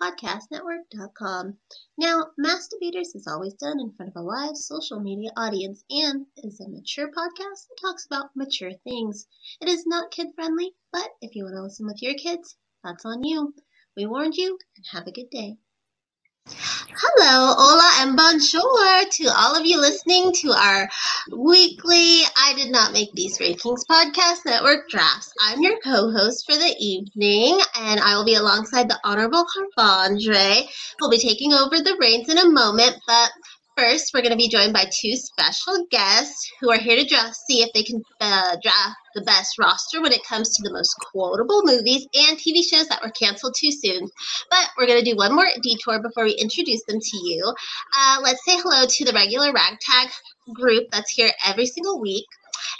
podcastnetwork.com. Now, Mass Debaters is always done in front of a live social media audience and is a mature podcast that talks about mature things. It is not kid friendly, but if you want to listen with your kids, that's on you. We warned you, and have a good day. Hello, hola, and bonjour to all of you listening to our weekly I Did Not Make These Rankings podcast network drafts. I'm your co host for the evening, and I will be alongside the Honorable Harvandre. We'll be taking over the reins in a moment, but First, we're going to be joined by two special guests who are here to draft, see if they can uh, draft the best roster when it comes to the most quotable movies and TV shows that were canceled too soon. But we're going to do one more detour before we introduce them to you. Uh, let's say hello to the regular ragtag group that's here every single week.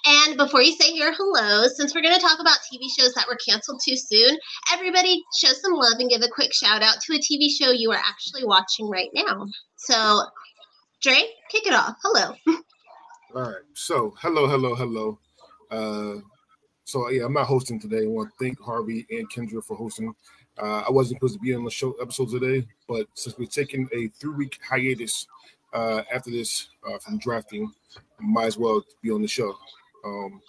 And before you say your hellos, since we're going to talk about TV shows that were canceled too soon, everybody show some love and give a quick shout out to a TV show you are actually watching right now. So, Dre, kick it off. Hello. All right. So, hello, hello, hello. Uh, so yeah, I'm not hosting today. I want to thank Harvey and Kendra for hosting. Uh, I wasn't supposed to be on the show episode today, but since we're taking a three-week hiatus uh, after this uh, from drafting, might as well be on the show. Um,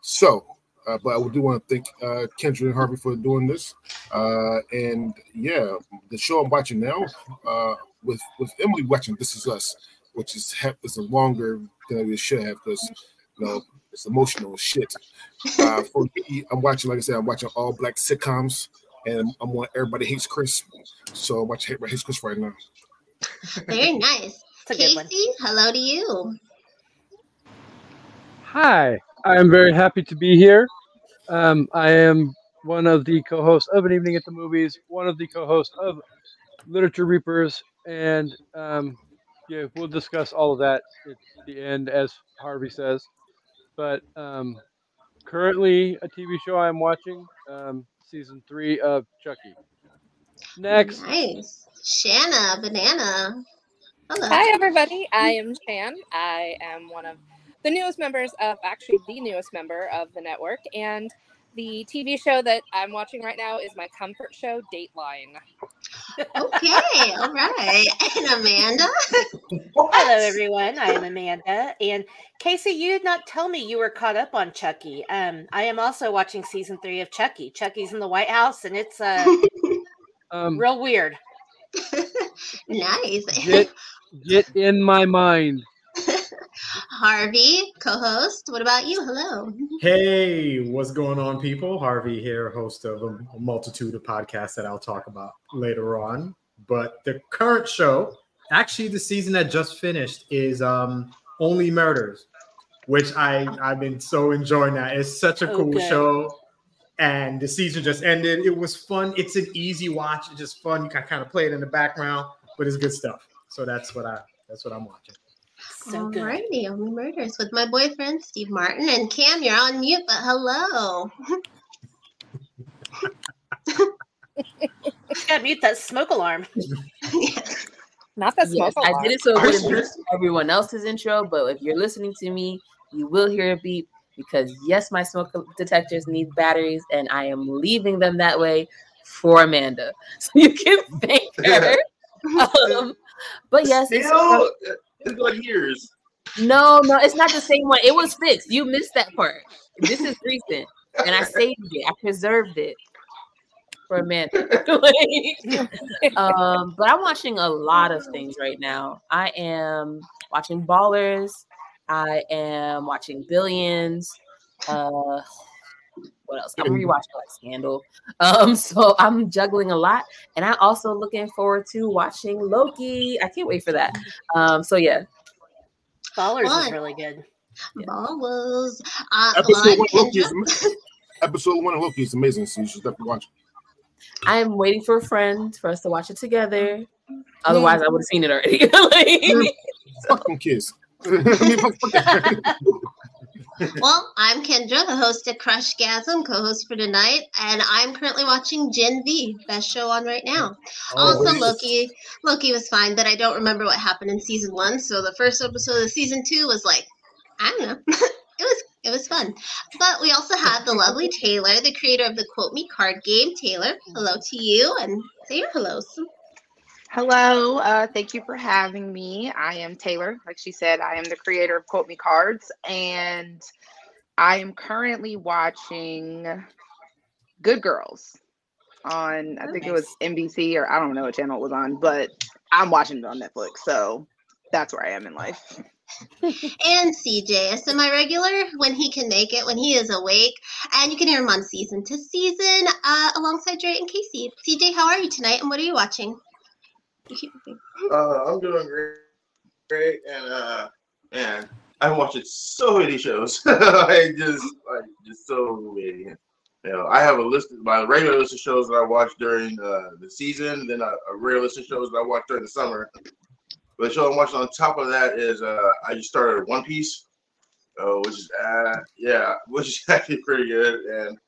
so, uh, but I do want to thank uh, Kendra and Harvey for doing this. Uh, and yeah, the show I'm watching now uh, with with Emily watching This Is Us, which is is a longer than we should have because you know it's emotional shit. Uh, for me, I'm watching, like I said, I'm watching all black sitcoms, and I'm on Everybody Hates Chris, so I'm watching Everybody Hates Chris right now. Very nice. Casey, hello to you. Hi, I am very happy to be here. Um, I am one of the co-hosts of An Evening at the Movies, one of the co-hosts of Literature Reapers, and um, yeah, we'll discuss all of that at the end, as Harvey says. But um, currently, a TV show I'm watching, um, season three of Chucky. Next, nice, Shanna Banana. Hello. Hi, everybody. I am Shan. I am one of the newest members of, actually, the newest member of the network, and the TV show that I'm watching right now is my comfort show, Dateline. Okay, all right. And Amanda? Hello, everyone. I am Amanda. And Casey, you did not tell me you were caught up on Chucky. Um, I am also watching season three of Chucky. Chucky's in the White House, and it's uh, um, real weird. nice. Get, get in my mind. Harvey, co-host. What about you? Hello. Hey, what's going on, people? Harvey here, host of a, a multitude of podcasts that I'll talk about later on. But the current show, actually, the season that just finished is um, Only Murders, which I I've been so enjoying that. It's such a cool okay. show. And the season just ended. It was fun. It's an easy watch. It's just fun. You can kind of play it in the background, but it's good stuff. So that's what I that's what I'm watching. So Alrighty, Only Murders with my boyfriend Steve Martin and Cam. You're on mute, but hello. gotta mute that smoke alarm. Not that smoke yes, alarm. I did it so it wouldn't everyone else's intro, but if you're listening to me, you will hear a beep because yes, my smoke detectors need batteries, and I am leaving them that way for Amanda, so you can thank her. um, but yes, Still, it's like years. No, no, it's not the same one. It was fixed. You missed that part. This is recent, and I saved it. I preserved it for a minute. um, but I'm watching a lot of things right now. I am watching Ballers. I am watching Billions. Uh, what else? I'm rewatching like Scandal. Um, so I'm juggling a lot, and I'm also looking forward to watching Loki. I can't wait for that. Um, so yeah, Ballers Fun. is really good. Yeah. Ballers. Uh, episode, one Loki is, episode one of Loki is amazing, so you should definitely watch it. I'm waiting for a friend for us to watch it together. Otherwise, yeah. I would have seen it already. like, fucking kiss. Well, I'm Kendra, the host of Crushgasm, co-host for tonight, and I'm currently watching Gen V, best show on right now. Oh, also. Loki. Loki was fine, but I don't remember what happened in season one. So the first episode of season two was like, I don't know. it was it was fun. But we also have the lovely Taylor, the creator of the Quote Me card game. Taylor, hello to you, and say your hellos. Hello, uh, thank you for having me. I am Taylor. Like she said, I am the creator of Quote Me Cards, and I am currently watching Good Girls on, I think it was NBC or I don't know what channel it was on, but I'm watching it on Netflix. So that's where I am in life. And CJ, a semi-regular when he can make it, when he is awake, and you can hear him on season to season uh, alongside Dre and Casey. CJ, how are you tonight, and what are you watching? Uh, I'm doing great, great, and uh, man, I'm watching so many shows. I just, like, just so many. You know, I have a list, of my regular list of shows that I watch during uh, the season, then a, a rare list of shows that I watch during the summer. But the show I'm watching on top of that is uh, I just started One Piece, uh, which is uh, yeah, which is actually pretty good, and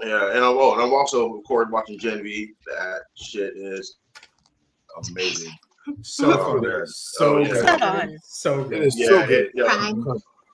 yeah, and I'm, oh, and I'm also of course watching Gen V. That shit is amazing. So Oh, good. yeah. So Oh, yeah. good. Spot on. So It good. is Yeah, so good. it, yeah, Prime.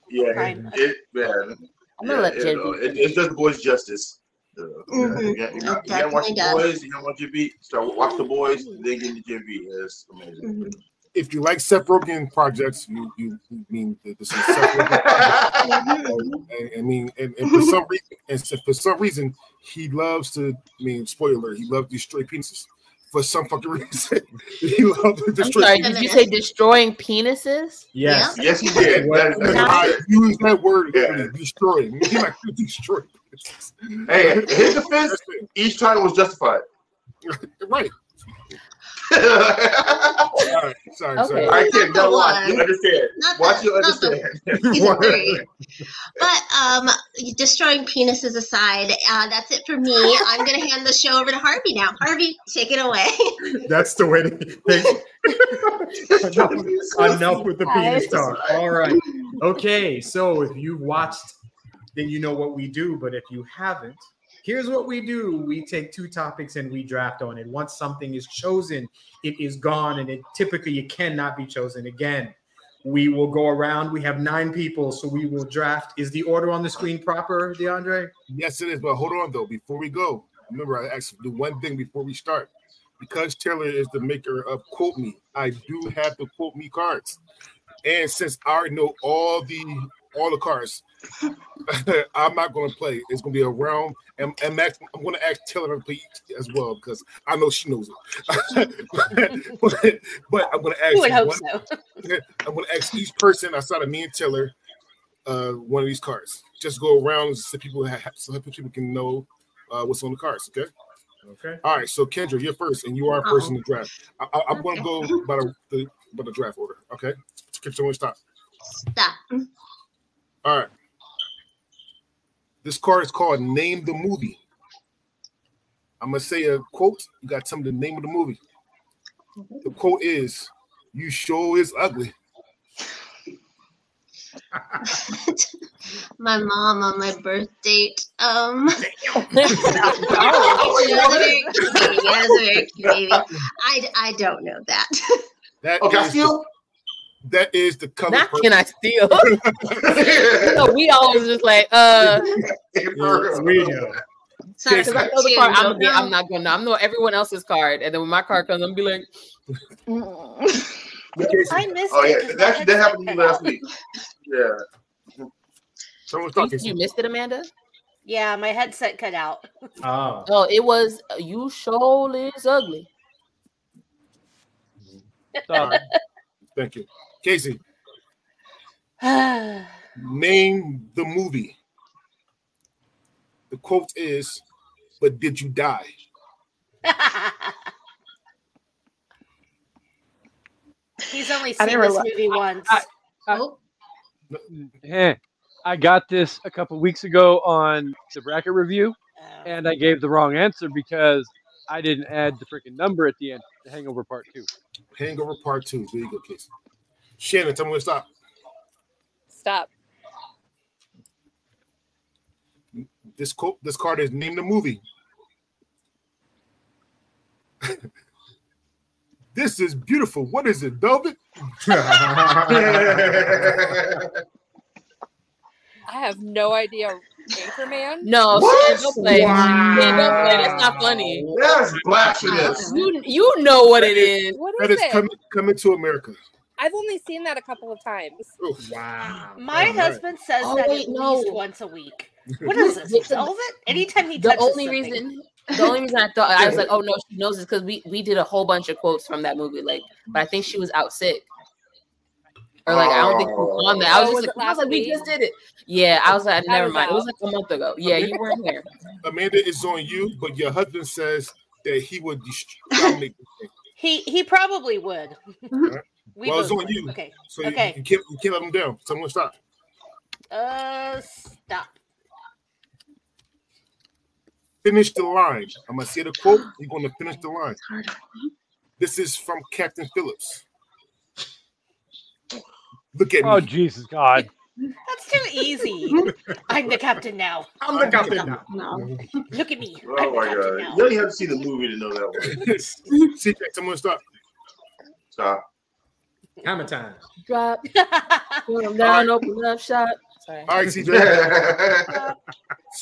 yeah, Prime. it, it man. I'm gonna yeah, let it, Jen uh, it, it does the boys justice. Uh, yeah, you, got, you, It got, you gotta watch definitely the does. boys. You gotta watch your beat. Start watch the boys, then get into Gen V. It's amazing. Mhm. If you like Seth Rogen projects, you you, you mean that this is Seth Rogen. I, I mean, and, and for some reason, and for some reason, he loves to. I mean, spoiler: he loves to destroy penises. For some fucking reason, he loves to I'm destroy. sorry, penises. did you say destroying penises? Yes. yes, he did. That, that's I what he said. use that word Yeah. literally, destroy. He like to destroy. penises. Hey, his defense, each time was justified. right. All All right. Sorry. Okay. Sorry. right, kid, Not now the watch. You understand. Not Watch, the- you not the- understand. But um, destroying penises aside, uh, that's it for me. I'm gonna hand the show over to Harvey now. Harvey, take it away. That's the way to enough, enough with the penis talk. All right. Okay. So if you've watched, then you know what we do. But if you haven't, here's what we do we take two topics and we draft on it. Once something is chosen, it is gone. And it typically it cannot be chosen again. We will go around. We have nine people, so we will draft. Is the order on the screen proper, DeAndre? Yes, it is. But hold on though. Before we go, remember I asked the one thing before we start. Because Taylor is the maker of Quote Me, I do have the Quote Me cards. And since I already know all the all the cards, I'm not going to play. It's going to be a round, and, and Max, I'm going to ask Taylor to play as well because I know she knows it. but, but I'm going to ask You would hope one- so. I'm going to ask each person outside of me and Taylor uh, one of these cards. Just go around so people have, so that people can know uh, what's on the cards. Okay. Okay. All right. So Kendra, you're first, and you are first in the draft. I, I, I'm going to go by the, the by the draft order. Okay. Keep someone stop. Stop. All right. This card is called Name the Movie. I'm gonna say a quote. You got to tell me the name of the movie. The quote is, "You sure is ugly." my mom on my birth date. Um, Oh, she was a very cute baby. I was a very cute baby. I, I don't know that. That Okay, I is the- steal. That is the color. Not purple. can I steal? so we always just like, uh, We know. Sorry, I know the June, card. I'm, don't gonna I'm know. not gonna. I'm know everyone else's card, and then when my card comes, I'm gonna be like, I missed Oh yeah, yeah, 'cause that, that happened to me last week. Yeah. someone's you, talking. you missed it, Amanda. Yeah, my headset cut out. Oh. Oh, it was you. Show is ugly. Sorry. Thank you, Casey. Name the movie. The quote is, "But did you die?" He's only seen this li- movie once. I- Oh, Eh. I got this a couple weeks ago on the bracket review, Oh. and I gave the wrong answer because I didn't add the freaking number at the end. The Hangover Part Two. Hangover Part Two. There you go, Casey. Shannon, tell me where to stop. Stop. This quote, this card is name the movie. this is beautiful. What is it, Velvet? I have no idea. Anchorman? No, What? Don't play. Wow. Shan, don't play. That's not funny. That's blasphemous. You you know what it is. What That is is it? coming coming to America. I've only seen that a couple of times. Oof. wow. My Alright. husband says Oh, that wait, at no. least once a week. What is this? Velvet? Anytime he The touches only something. reason the only reason I thought I was like, oh no, she knows this because we we did a whole bunch of quotes from that movie. Like, but I think she was out sick. Or like I don't think she was on that. I was Oh, just was like, I was last like, we just did it. Yeah, I was like, I never was mind. It was like a month ago. Yeah, you weren't here. Amanda is on you, but your husband says that he would dest- dominate this thing. He he probably would. Alright. We Well, it's on you. Okay. So Okay. you can't you can't let him down. Someone stop. Uh, stop. Finish the line. I'm gonna say the quote. You're gonna finish the line. This is from Captain Phillips. Look at Oh me. Jesus God! That's too easy. I'm the captain now. I'm the captain now. No. Look at me. Oh I'm my captain god. now. You only have to see the movie to know that one. CJ, someone stop. Stop. Hammer time. Drop, put 'em down, open up shop. Sorry. All right, CJ.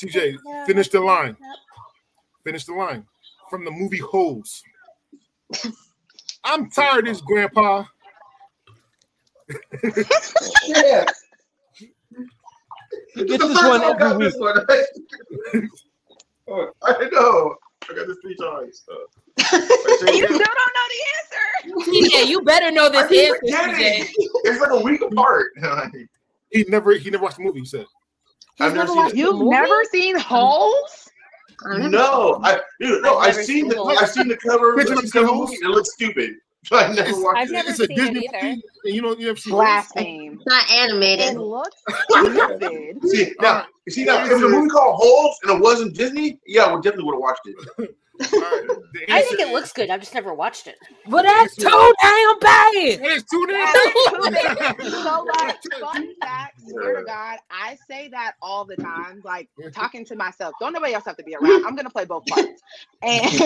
CJ, finish the line. Finish the line from the movie Holes. I'm tired of this, Grandpa. yeah. He This is this one time I every this one. oh, I know. I got this three times. Uh, You still don't know the answer. CJ, you better know this answer, It's like a week apart. He never he never watched the movie. He said. I've never seen. You've never seen Holes? No, I dude, no, I've I've seen seen the I've seen the cover. I've of seen the Holes? movie. It looks stupid. So I never watched I've it. never It's a seen Disney it either. movie, and you know you never seen Blaspheme. Not animated. It animated. looks stupid. See now, uh, you see now, if it was a movie called Holes and it wasn't Disney, yeah, we definitely would have watched it. All right, the I think it looks good. I've just never watched it. But that's too damn bad. is- That is too damn bad. so like fun fact, swear to God, I say that all the time, like talking to myself. Don't nobody else have to be around. I'm gonna play both parts. And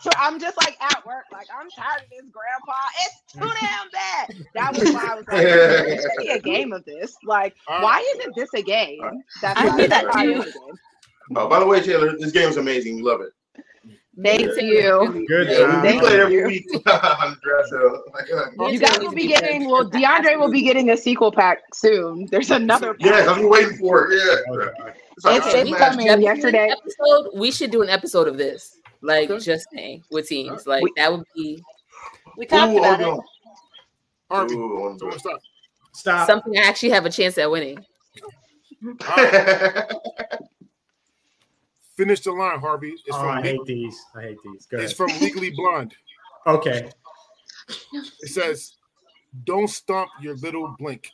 so I'm just like at work, like I'm tired of this grandpa. It's too damn bad. That was why I was like, there should be a game of this. Like, uh, why isn't this a game? Uh, that's I why knew that why too. It's a game. Oh, by the way, Taylor, this game is amazing. We love it. Thank you. Good Yeah, job. we Thank play it every you. week on the draft show. You guys will be getting well. DeAndre will be getting a sequel pack soon. There's another. Pack. Yeah, I've been waiting for it. Yeah. It's like, It's- uh, it's coming. Jeff, yesterday. Episode, we should do an episode of this. Like Okay. just saying with teams. Like We- that would be We talked Ooh, about oh, it. no. Harvey, Ooh, oh, stop. Stop. something I actually have a chance at winning. All right, finish the line, Harvey. It's Oh, from I Le- hate these. I hate these. Go it's ahead. from Legally Blonde. Okay. It says, "Don't stomp your little blink."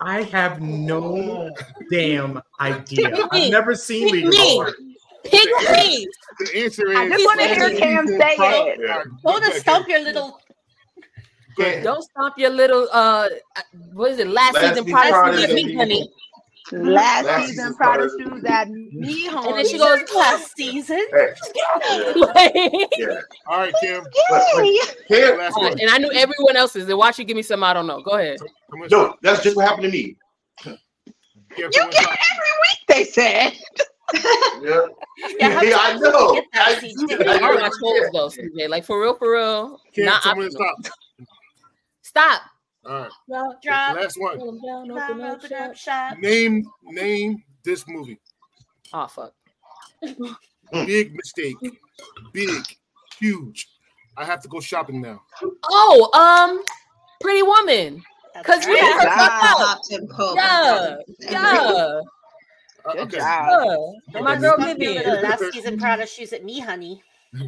I have no damn idea. I've never seen League of Me. Legends. Pick me. The answer is. I just want to hear Cam say it. Yeah. Go to stump your little. Don't stop your little uh what is it? Last, Last season season product product me, honey. Last, Last season, season Prada Prada. shoes at me, home. And then she goes, Last season. Hey, like, yeah. All right, Kim. Yay! Can't- Last and. I knew everyone else's. And watch you give me some, I don't know. Go ahead. Someone No, that's just what happened to me. Kim, You get it every week, they said. Yeah, Yeah, yeah, I many times did you know. get that I, season? I I never don't watch forget. holes though, CJ. Like for real, for real. Kim, Not someone optional. stop. Stop. All right, Drop, Drop. last one. down, Drop, open up open up shop. shop. Name name this movie. Oh fuck. Big mistake. Big, huge. I have to go shopping now. Oh, um, Pretty Woman. Cause you right. know her Good fuck out. Top tip quote. Yeah, yeah, Uh, Good okay. job. yeah. My girl Stump your Vivian. last season Prada shoes at me, honey.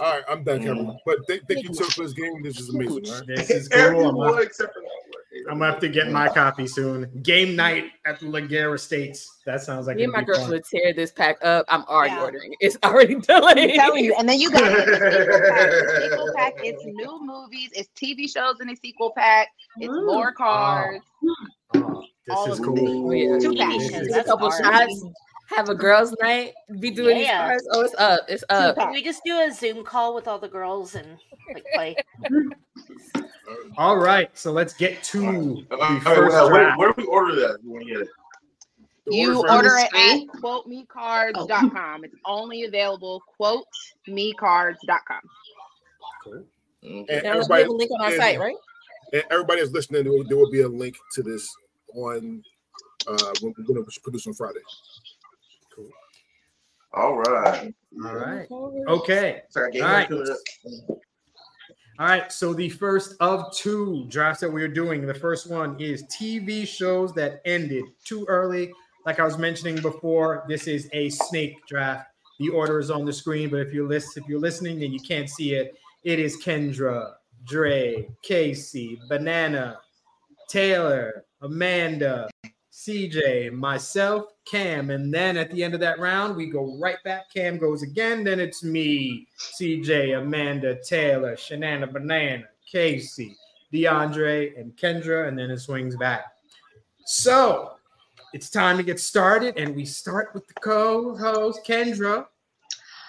All right, I'm done, Kevin. But th- thank you, sir, for this game. This is amazing. All right? This is cool. Everyone except for that one. I'm gonna have to get my copy soon. Game night at the Lagera Estates. That sounds like Me and my girls fun. would tear this pack up. I'm already Yeah. ordering. it. It's already I'm telling you. And then you got the sequel pack. The sequel pack. It's new movies. It's TV shows in a sequel pack. It's mm. more cards. Oh, all is cool. them. Oh, yeah. Too This fast. is- Just a couple shots, have a girls' night, be doing these cards. Oh, it's up. It's up. Can we just do a Zoom call with all the girls and like play? All right, so let's get to the Uh, uh, first where, where do we order that when we get it? The You order's order ready. it Screen? at quotemecards.com. It's only available quotemecards.com. Okay. And There's everybody, a link on our and- site, right? and everybody that's listening, there will, there will be a link to this on uh when we're gonna produce on Friday. All right. All right. Okay. So I gave All you right. the- All right. So the first of two drafts that we're doing, the first one is TV shows that ended too early. Like I was mentioning before, this is a snake draft. The order is on the screen, but if you're list, if you're listening and you can't see it, it is Kendra, Dre, Casey, Banana, Taylor, Amanda, CJ, myself, Cam, and then at the end of that round, we go right back. Cam goes again. Then it's me, CJ, Amanda, Taylor, Shanana, Banana, Casey, DeAndre, and Kendra, and then it swings back. So it's time to get started, and we start with the co-host Kendra.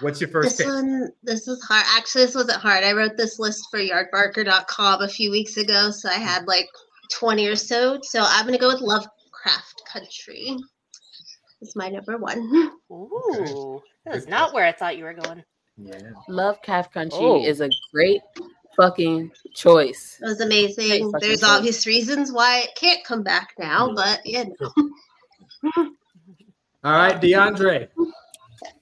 What's your first This pick? one, this is hard. Actually, this wasn't hard. I wrote this list for yardbarker.com a few weeks ago, so I had like 20 or so. So I'm going to go with Lovecraft Country. It's my number one. Ooh, that is not where I thought you were going. Yeah. Lovecraft Country Oh. is a great fucking choice. It was amazing. There's cool. obvious reasons why it can't come back now, but yeah, no. All right, DeAndre.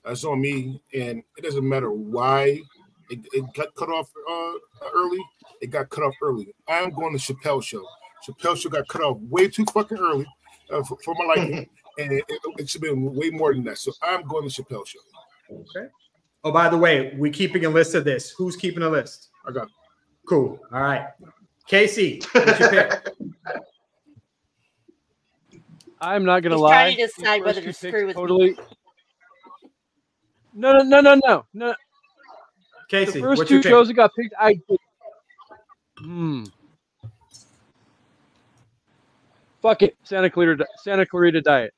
That's on me, and it doesn't matter why it, it got cut off uh, early. It got cut off early. I'm going to Chappelle Show. Chappelle Show got cut off way too fucking early uh, for, for my liking, and it, it, it should be way more than that. So I'm going to Chappelle Show. Okay. Oh, by the way, we're keeping a list of this. Who's keeping a list? I got Cool. All right. Casey, what's your pick? I'm not gonna He's lie. trying to decide whether to screw with me. totally. No, no, no, no, no, no. The Casey, first what's two your pick? shows that got picked, I. Hmm. Fuck it, Santa Clarita, Santa Clarita Diet.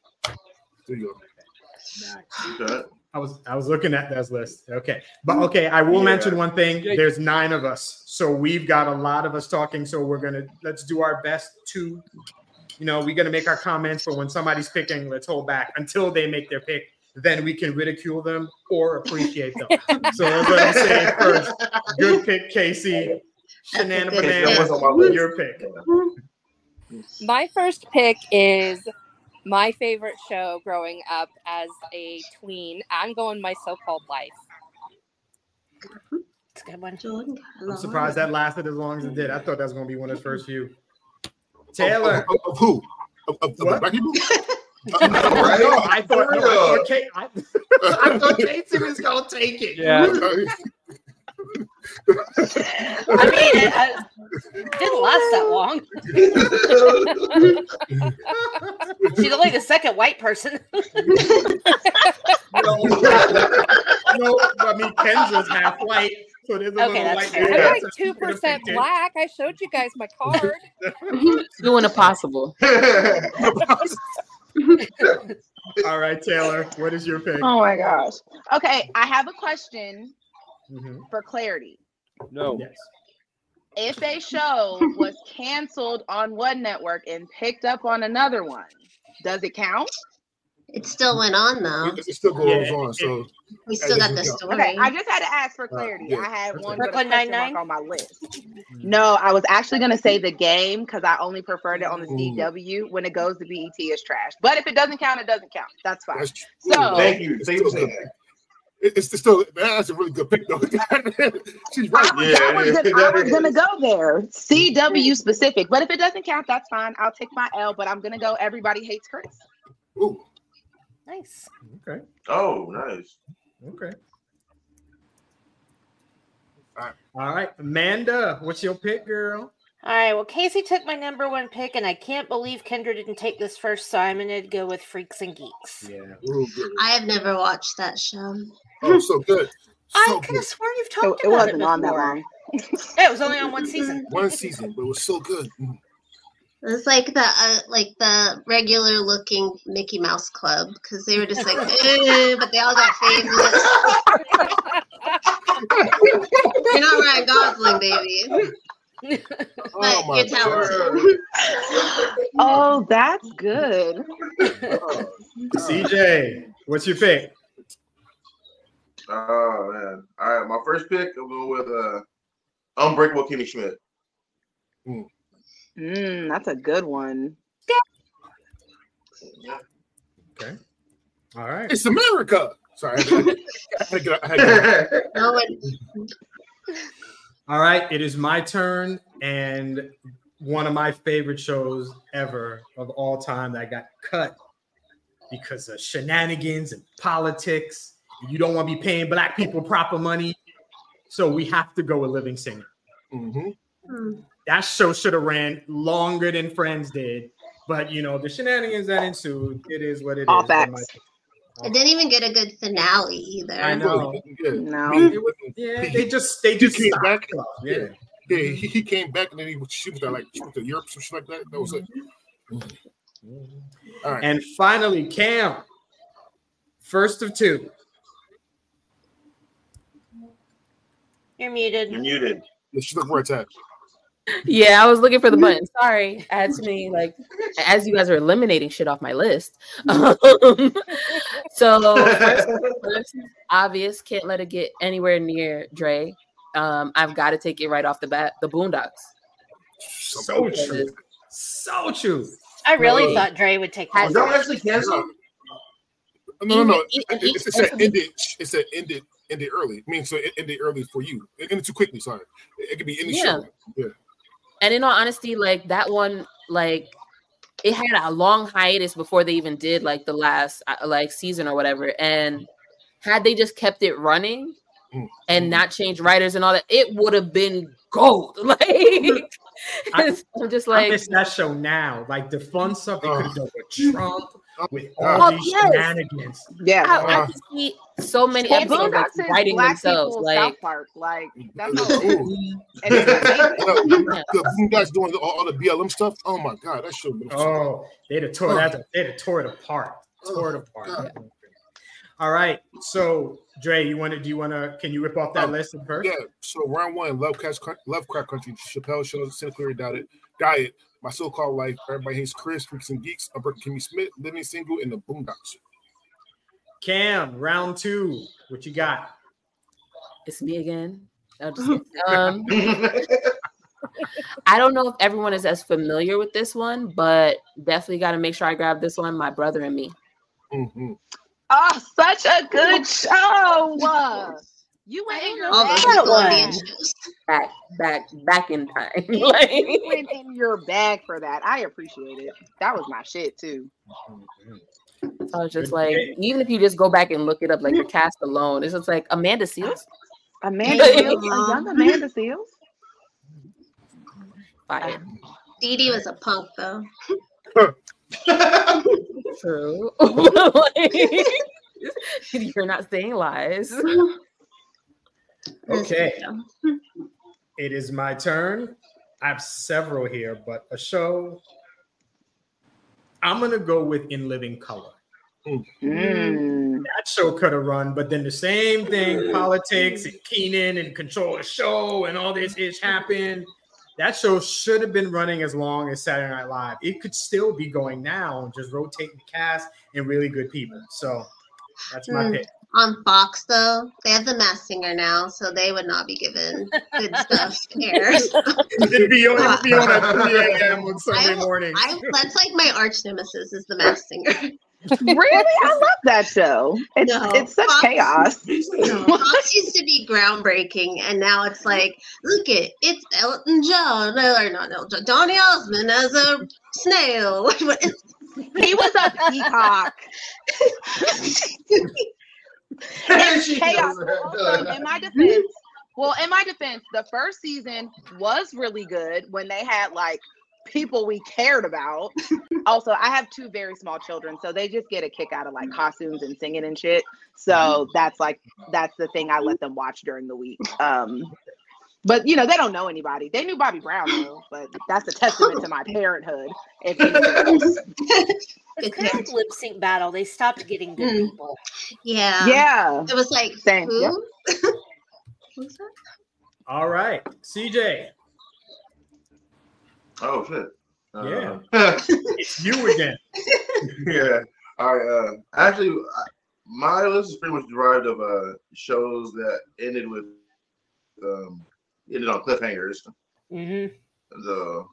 there you go. Okay. I was I was looking at that list. Okay, but okay, I will Yeah. mention one thing. There's nine of us, so we've got a lot of us talking. So we're gonna let's do our best to, you know, we're gonna make our comments. But when somebody's picking, let's hold back until they make their pick. Then we can ridicule them or appreciate them. so that's what I'm saying first. Good pick, Casey. That's a That banana. was on my list. Your pick. My first pick is my favorite show growing up as a tween. I'm going my so-called life. It's a good one. I'm surprised that lasted as long as it did. I thought that was gonna be one of his first few. Taylor. Of, of, of who? Of, of, of the What? black people? No, no, I thought, no, I thought, real. Kate, I, I thought Casey was gonna take it. Yeah. I mean, it, I- it didn't last that long. She's only the second white person. no, no, I mean Kendra's half white, so there's a Okay, that's white. fair. I'm like two percent black. I showed you guys my card. Doing the possible. All right, Taylor, what is your pick? Oh my gosh. Okay, I have a question Mhm. for clarity. No. Yes. If a show was canceled on one network and picked up on another one, does it count? It still went on though. It, it still goes Yeah, on. So We still got the doesn't story. Okay, I just had to ask for clarity. yeah, I had that's one okay. with a Brooklyn mark Nine-Nine? on my list. No, I was actually gonna say the game because I only preferred it on the Ooh. CW. When it goes to BET, it's trash. But if it doesn't count, it doesn't count. That's fine. that's So- Thank you. Thank you for still saying good. that. It, it's still that's a really good pick though. She's right. I was, Yeah, I was, it gonna. I was gonna go there, CW specific. But if it doesn't count, that's fine. I'll take my L. But I'm gonna go. Everybody hates Chris. Ooh. Nice. Okay. Oh, nice. Okay. All right. All right, Amanda, what's your pick, girl? All right. Well, Casey took my number one pick, and I can't believe Kendra didn't take this first, so I'm going to go with Freaks and Geeks. Yeah. Ooh. I have never watched that show. Oh, so good. I So could good. have sworn you've It, talked it about it It wasn't on that before. long. Yeah, it was only on one season. One season, but it was so good. Mm. It's like the uh, like the regular looking Mickey Mouse Club because they were just like, but they all got faces. You're not Ryan Gosling, baby. Oh my you're. Oh, that's good. CJ, what's your pick? Oh man! All right, my first pick. I'm going with uh, Unbreakable Kimmy Schmidt. Mm, that's a good one. Okay. All right. It's America. Sorry, I had to- I had to I had to No one. All right. It is my turn, and one of my favorite shows ever of all time that got cut because of shenanigans and politics. You don't want to be paying black people proper money, so we have to go with Living Single. Mhm. Hmm. That show should have ran longer than Friends did, but you know the shenanigans that ensued. It is what it is. All But facts. My- It didn't even get a good finale either. I know. No. It was- yeah, they just they just came back. Yeah. Yeah, he, he came back and then he was she was like she went to Europe, some shit like that. That was it. All right. And finally, Cam, first of two. You're muted. You're muted. Yeah, she looked where it's at. Yeah, I was looking for the button. Sorry, I had to me like as you guys are eliminating shit off my list. Um, so first, first, obvious, can't let it get anywhere near Dre. Um, I've got to take it right off the bat. The Boondocks. So true. So true. I really No. thought Dre would take Was that. that one actually canceled? No, no, no. Even- It, it, it said ended. It said ended. Ended early. I mean, so it ended early for you. It ended too quickly. Sorry. It, it could be any Yeah. show. Yeah. And in all honesty, like that one, like it had a long hiatus before they even did like the last uh, like season or whatever. And had they just kept it running Mm. and not changed writers and all that, it would have been gold. Like I- I'm just I like, miss that show now. Like the fun stuff they could have done with Trump, with all Oh, these yes. shenanigans. Yeah. I, I Uh, could see so many Well, episodes like, writing black themselves. Like, South Park. Like that's all it is. Ooh. And it's amazing. You the guys doing all, all the BLM stuff. Oh my god, that show. was- Oh, they'd have tore that. They'd have tore it apart. Tore it apart. God. All right. So, Dre, you want to? Do you want to? Can you rip off that Oh, list first? Yeah. So round one, Lovecraft Country, Chappelle shows, Santa Clara Diet, Diet, My So-Called Life, Everybody Hates Chris, Freaks and Geeks, Upper Kimmy Smith, Living Single, and the Boondocks. Cam, round two. What you got? it's me again. I'm just um, I don't know if everyone is as familiar with this one, but definitely got to make sure I grab this one. My brother and me. Mhm. Oh, such a good show. You went in your All bag. Nickelodeon shows. Back, back, back in time. like, You like, went in your bag for that. I appreciate it. That was my shit too. I was just like, even if you just go back and look it up, like the cast alone, it's just like Amanda Seales. Amanda Seals, young Amanda Seales. Fire. Dee Dee was a punk though. True. Like, you're not saying lies. Okay. It is my turn. I have several here, but a show. I'm gonna go with In Living Color. Mm. That show could have run, but then the same thing, politics and Keenen and control the show and all this ish happened. That show should have been running as long as Saturday Night Live. It could still be going now, just rotating the cast and really good people. So that's my Hmm. pick. On Fox though, they have the Masked Singer now, so they would not be given good stuff to air. It'd be on, it'd be on at 3 a.m. on Sunday I- morning. I, that's like my arch nemesis is the Masked Singer. Really? I love that show. It's No. it's such Fox- chaos. No, Fox used to be groundbreaking, and now it's like, look it, it's Elton John, or not Elton John, Donny Osmond as a snail. He was a peacock. It's chaos. Also, in my defense, well, in my defense, the first season was really good when they had like people we cared about. also, I have two very small children, so they just get a kick out of like costumes and singing and shit. So that's like that's the thing I let them watch during the week. Um But you know, they don't know anybody. They knew Bobby Brown though, but that's a testament to my parenthood. If anything else. It's Good kind of like catch. lip sync battle. They stopped getting good Hmm. people. Yeah. yeah. It was like Same, who? yep. Who's that? All right, CJ. Oh shit. Yeah. Uh, It's you again. yeah. All right. Uh, actually, I- my list is pretty much derived of uh shows that ended with um ended on cliffhangers. hmm So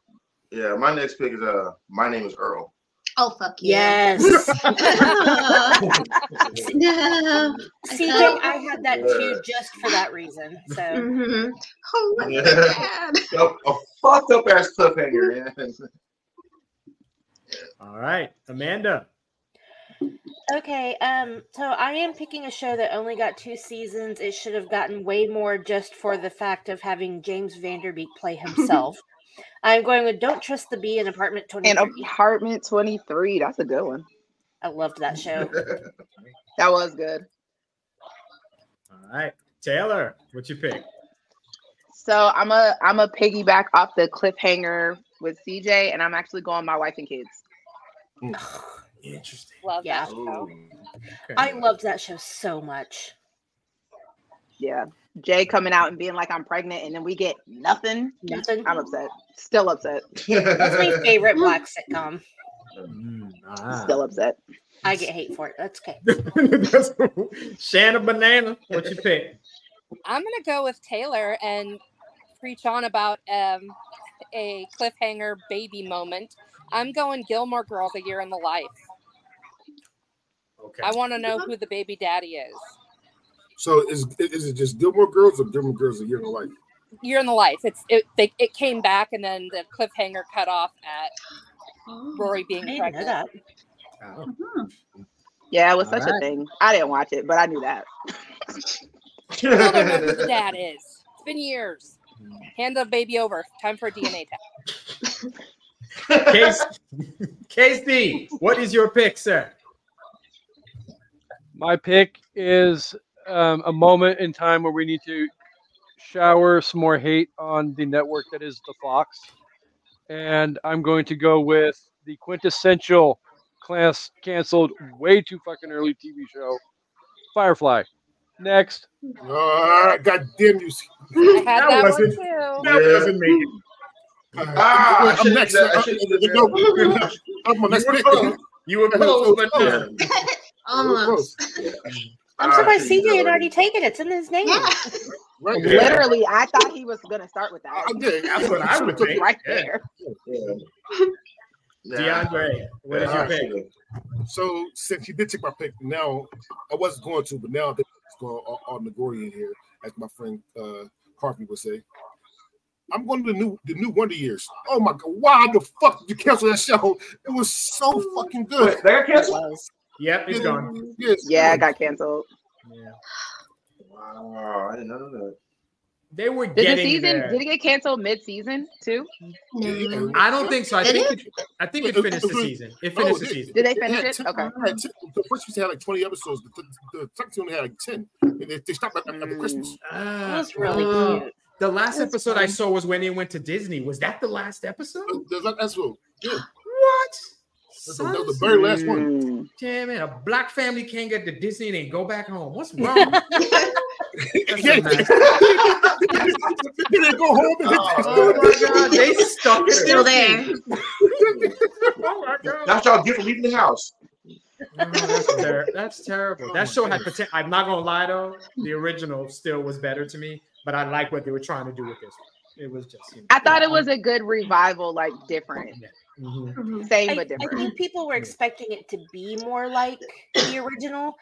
yeah, my next pick is uh my name is Earl. Oh fuck you. Yes. no. CJ, I had that too just for that reason. So Mhm. Oh my Yeah. god. a, a fucked up ass cliffhanger, man. All right, Amanda. okay, um, so I am picking a show that only got two seasons. It should have gotten way more just for the fact of having James Van Der Beek play himself. I'm going with Don't Trust the Bee in Apartment And 23. apartment 23. That's a good one. I loved that show. That was good. All right, Taylor. What you pick? So I'm a I'm a piggyback off the cliffhanger with CJ, and I'm actually going my wife and kids. Interesting. Love Yeah. that show. I loved that show so much. Yeah. Jay coming out and being like I'm pregnant, and then we get nothing. Nothing. I'm upset. Still upset. That's my favorite black sitcom. Mm, ah. Still upset. I get hate for it. That's okay. That's- Shanna Banana. What you pick? I'm gonna go with Taylor and preach on about um, a cliffhanger baby moment. I'm going Gilmore Girls: A Year in the Life. Okay. I want to know who the baby daddy is. So is is it just Gilmore Girls or Gilmore Girls a year in the life? Year in the Life. It's it. They, it came back, and then the cliffhanger cut off at Rory I being didn't know pregnant. that. Oh. Mm-hmm. Yeah, it was All such right. a thing. I didn't watch it, but I knew that. Still don't know who the dad is. It's been years. Hand the baby over. Time for a DNA test. Case, Casey, what is your pick, sir? My pick is um, a moment in time where we need to shower some more hate on the network that is the Fox. And I'm going to go with the quintessential class canceled way too fucking early TV show, Firefly. Next. Uh, God damn you. I had That that, one wasn't- too. That Yeah. doesn't make it. Ah, I I'm next. did that. I I'm- should've did no, that. I'm my next You were pick. close. You were close, but no. Almost. I'm Ah, surprised shit, CJ had already taken it. It's in his name. Yeah. Right Yeah. Literally, I thought he was gonna start with that. I did. That's what I would think. right Yeah. there. Yeah. Nah. DeAndre, what is your pick? shit. So since you did take my pick, now I wasn't going to, but now I think it's going on, on Nagorian here, as my friend uh, Harvey would say. I'm going to the new the new Wonder Years. Oh my god, why the fuck did you cancel that show? It was so fucking good. Wait, that got canceled? Was. Yep, he's gone. Yes, Yeah, it got canceled. Yeah. Wow, I didn't know that. They were Did the season there. did it get canceled mid season too? No. I don't think so. I think it, I think it finished the season. It Oh, finished the did- season. Did they finish had it? 10 Okay. it had 10 the first season had like 20 episodes. The, the, the second season had like 10. And they, they stopped at, at the Christmas. It Ah, was really uh, cute. The last That's episode I saw was when they went to Disney. Was that the last episode? That's, that's, that's what, yeah. What? That's the, that was the very last one. Damn it! A black family can't get to Disney and then go back home. What's wrong? Yeah. They go home. And oh, oh my god, they stuck it. Still there. Oh my god. That's y'all get for leaving the house. Oh, that's, ter- that's terrible. Oh That show had potential. I'm not gonna lie though, the original still was better to me, but I like what they were trying to do with this. one. It was just. You know, I thought it was a good revival, like different. Mhm. Mhm. Same I, but I think people were expecting it to be more like the original,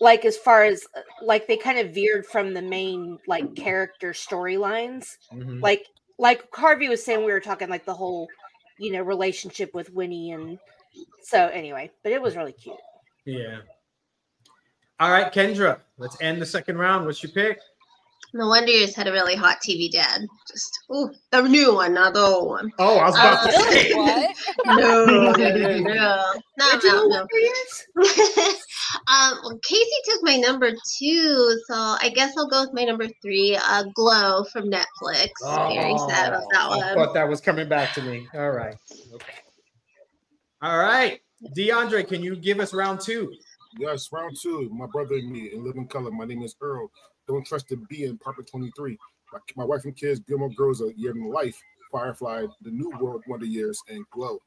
like as far as uh, like they kind of veered from the main like character storylines. Mhm. Like like Harvey was saying, we were talking like the whole you know relationship with Winnie and so anyway, but it was really cute. Yeah. All right, Kendra. Let's end the second round. What's your pick? The Wonder Years had a really hot TV dad. Just ooh, the new one, not the old one. Oh, I was about to Uh, say. What? No, no, no, no, no, no, no. Um, well, Casey took my number two, so I guess I'll go with my number three, uh, Glow from Netflix. Very sad about that Oh, I one. thought that was coming back to me. All right. Okay. All right. DeAndre, can you give us round two? Yes, round two. My brother and me in living color. My name is Earl. Don't trust the B in Parker 23. My, my wife and kids, Gilmore Girls, A Year in Life, Firefly, The New World, Wonder Years, and Glow.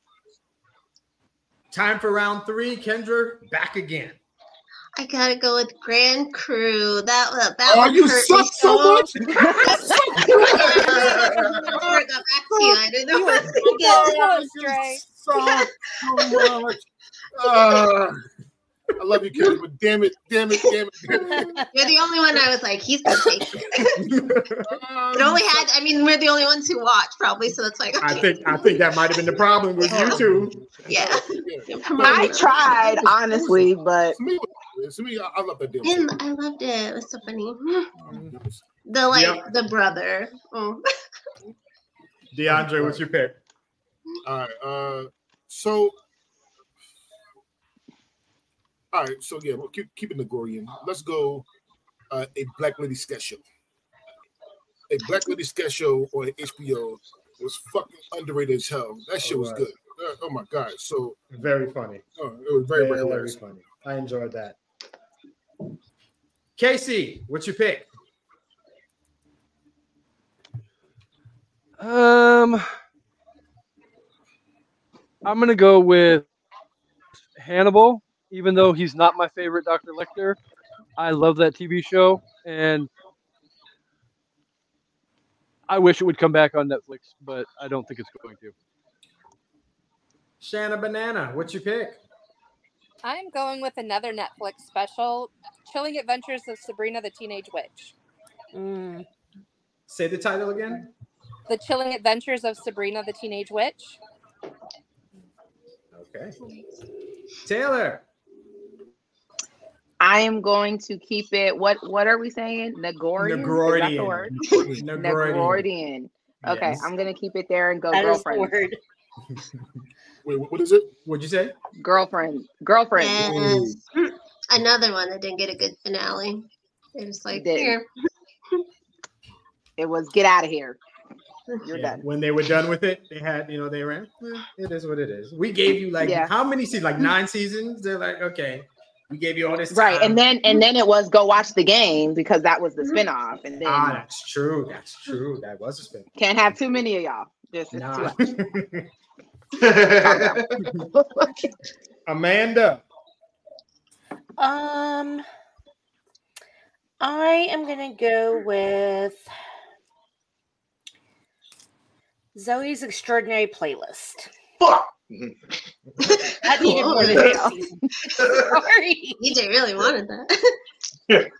Time for round three. Kendra, back again. I gotta go with Grand Crew. That that, that Oh, one you hurt suck so much. I got back to you, I didn't know what to Oh, get. was so, so much. Uh, I love you, Kendra, but damn it, damn it, damn it. Damn it. You're the only one I was like, he's gonna take it. Uh, It only had, I mean, we're the only ones who watch probably, so it's like, I think I think that might have been the problem with you two. yeah. I tried, honestly, but To me, to me, I, I love that damn And. I loved it. It was so funny. The like Yep. the brother. Oh. DeAndre, what's your pick? All right. Uh, so, all right. So yeah, we'll keep keeping the Gorian. Let's go. Uh, a Black Lady sketch show. A Black Lady sketch show on HBO was fucking underrated as hell. That shit was Alright. good. Uh, oh my god. So Very funny. uh, it was very very hilarious. funny. I enjoyed that. Casey, what's your pick? Um, I'm gonna go with Hannibal, even though he's not my favorite Dr. Lecter. I love that TV show, and I wish it would come back on Netflix, but I don't think it's going to. Shanna Banana, what's your pick? I'm going with another Netflix special, Chilling Adventures of Sabrina the Teenage Witch. Mm. Say the title again. The Chilling Adventures of Sabrina the Teenage Witch. Okay. Taylor. I am going to keep it. What what are we saying? Nagorian? Is that the? Negroidian. Okay, Yes. I'm gonna keep it there and go That is the girlfriend. word. Wait, what is it? What'd you say? Girlfriend. Girlfriend. Yes. Another one that didn't get a good finale. They're just like, Didn't. here. It was get out of here. You're Yeah, done. When they were done with it, they had, you know, they ran. "Eh, it is what it is. We gave you like Yeah. how many seasons? Like nine seasons. They're like, okay, we gave you all this. Right. And then and then it was go watch the game because that was the spinoff. And then ah, that's true. That's true. That was a spin. can't have too many of y'all. Just it's Nah. too much. Amanda. Um, I am gonna go with Zoey's Extraordinary Playlist. Fuck. That needed more than two seasons. Sorry. DJ really wanted that.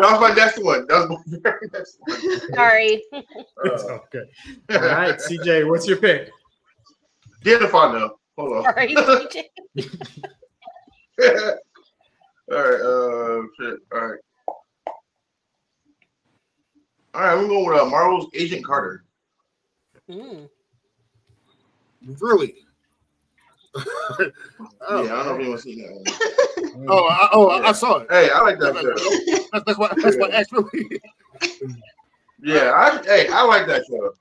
That was my next one. That was my very next one. Sorry. It's Uh, all good. All right, CJ, what's your pick? Identify now. Hold on. Sorry, CJ. All right. Uh, shit. All right. All right. We're going with uh, Marvel's Agent Carter. Mm. Really? Oh, yeah, I don't know if anyone's seen that one. Oh, I, oh, I, I saw it. Hey, I like that show. That's, that's why. That's why I asked. Yeah, I, hey, I like that show.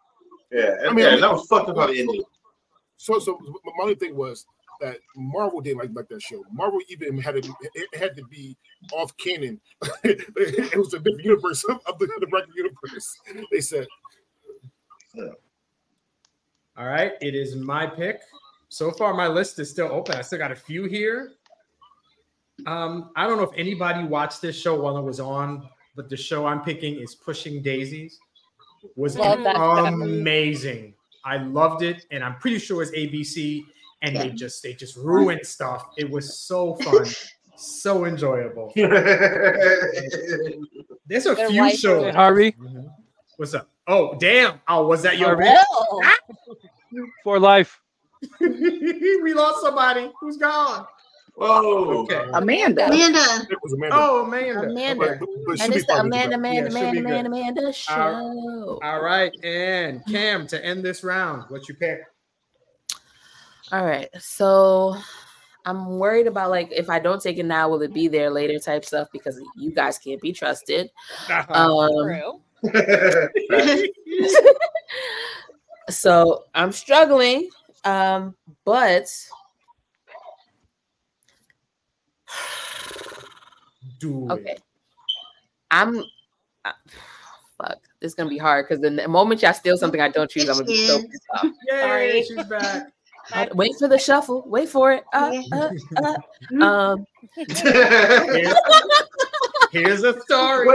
Yeah, I and, mean, yeah, I mean- that was fucked up how the ending. So, so my only thing was that Marvel didn't like, like that show. Marvel even had to, it had to be off canon. it was a different universe of, of the, the regular universe. They said, All right, it is my pick. So far, my list is still open. I still got a few here. Um, I don't know if anybody watched this show while it was on, but the show I'm picking is Pushing Daisies. Was Love that show. amazing. I loved it, and I'm pretty sure it's ABC. And they just they just ruined stuff. It was so fun, so enjoyable. There's a Their few life Hey, shows. Harvey, What's up? Oh, damn! Oh, was that your? Harvey. Well, for life. we lost somebody who's gone. Oh, Okay. Amanda. Amanda. It was Amanda. Oh, Amanda. Amanda. But, but And be it's the fine Amanda. Amanda, Yeah, Amanda. Amanda, Amanda show. All right, and Cam to end this round. What you pick? All right. So I'm worried about like if I don't take it now, will it be there later type stuff because you guys can't be trusted. Um, True. so I'm struggling. Um, but Do it. okay. I'm uh, fuck. This is gonna be hard because the moment y'all steal something I don't choose, I'm gonna be so Yes. pissed off. Yay, Sorry. she's back. Wait for the shuffle. Wait for it. Uh, uh, uh. Um, Here's, here's a story.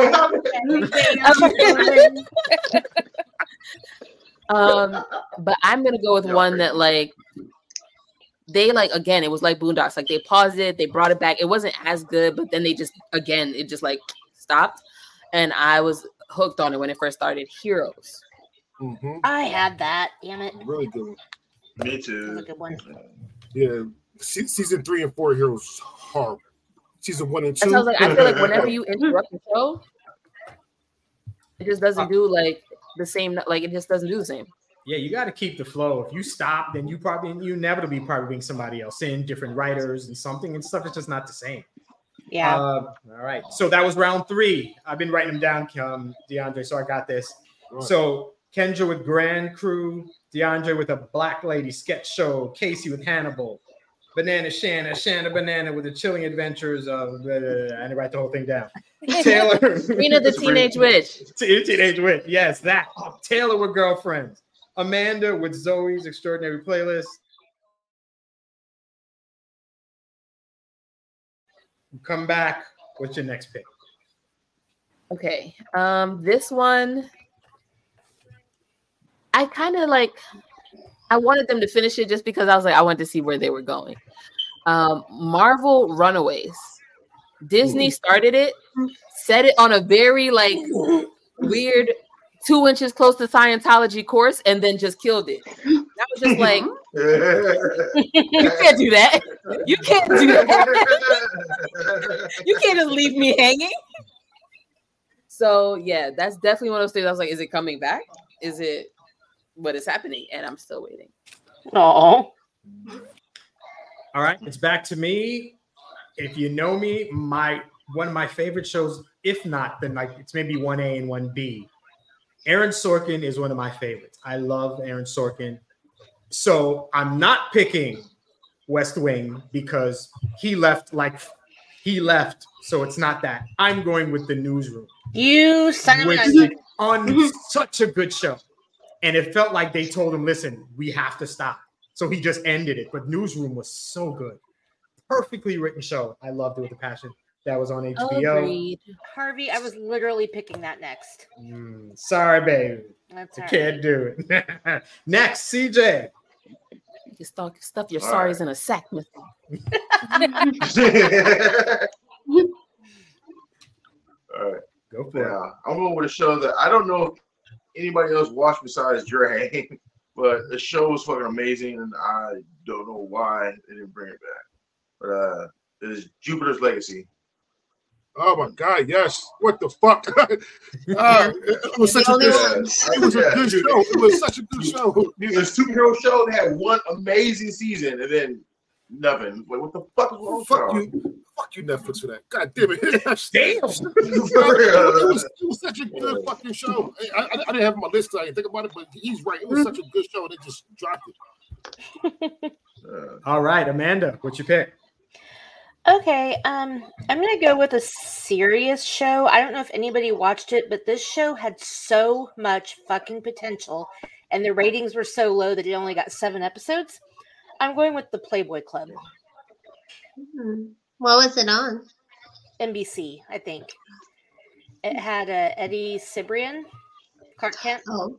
What happened? um, but I'm gonna go with one that like they like again. It was like Boondocks. Like they paused it, they brought it back. It wasn't as good, but then they just again it just like stopped, and I was hooked on it when it first started. Heroes. Mhm. I had that. Damn it. Really good. Me That was a too. good one. Yeah. Se- season three and four Heroes was horrible. Season one and That's two. how I was like. I feel like whenever you interrupt the show, it just doesn't do like the same. Like it just doesn't do the same. Yeah, you got to keep the flow. If you stop, then you probably you inevitably probably bring somebody else in, different writers and something and stuff. It's just not the same. Yeah. Uh, all right. So that was round three. I've been writing them down, um, DeAndre. So I got this. Right. So Kendra with Grand Crew, DeAndre with a Black Lady sketch show, Casey with Hannibal, Banana Shanna, Shanna Banana with the Chilling Adventures of. Blah, blah, blah. I didn't write the whole thing down. Taylor, Rena the Teenage Witch. Teen- Teenage Witch. Yes, that. Taylor with Girlfriends. Amanda with Zoey's Extraordinary Playlist. Come back. What's your next pick? Okay. Um, this one, I kind of like. I wanted them to finish it just because I was like, I wanted to see where they were going. Um, Marvel Runaways. Disney started it, set it on a very like weird two inches close to Scientology course, and then just killed it. That was just like, you can't do that. You can't do that. you can't just leave me hanging. So yeah, that's definitely one of those things. I was like, is it coming back? Is it what is happening? And I'm still waiting. Oh. All right, it's back to me. If you know me, my one of my favorite shows, if not, then like it's maybe one A and one B. Aaron Sorkin is one of my favorites. I love Aaron Sorkin. So I'm not picking West Wing because he left like he left. So it's not that. I'm going with the newsroom You son of which a on such a good show. And it felt like they told him, listen, we have to stop. So he just ended it. But Newsroom was so good. Perfectly written show. I loved it with a passion. That was on HBO. Agreed. Harvey, I was literally picking that next. Mm, sorry, baby. That's I all right. can't do it. Next, CJ. You stuff, stuff your All sorries in a sack, Mister. All right. Go for it. Yeah, I'm going with a show that I don't know if anybody else watched besides Dre, but the show was fucking amazing, and I don't know why they didn't bring it back. But uh, it is Jupiter's Legacy. Oh my god, yes. What the fuck? uh, it, was such a good, it was a good show. It was such a good show. It was a superhero show. They had one amazing season, and then nothing. Like, what the fuck is wrong with y'all? you. Fuck you, Netflix, for that. God damn it. Damn. it, was, it was such a good fucking show. I, I, I didn't have it on my list. 'cause I didn't think about it, but he's right. It was such a good show. They just dropped it. Uh, All right, Amanda, what you pick? Okay, um, I'm gonna go with a serious show. I don't know if anybody watched it, but this show had so much fucking potential, and the ratings were so low that it only got seven episodes. I'm going with the Playboy Club, Hmm. What was it on? NBC, I think. It had uh, Eddie Cibrian, Clark Kent, Oh.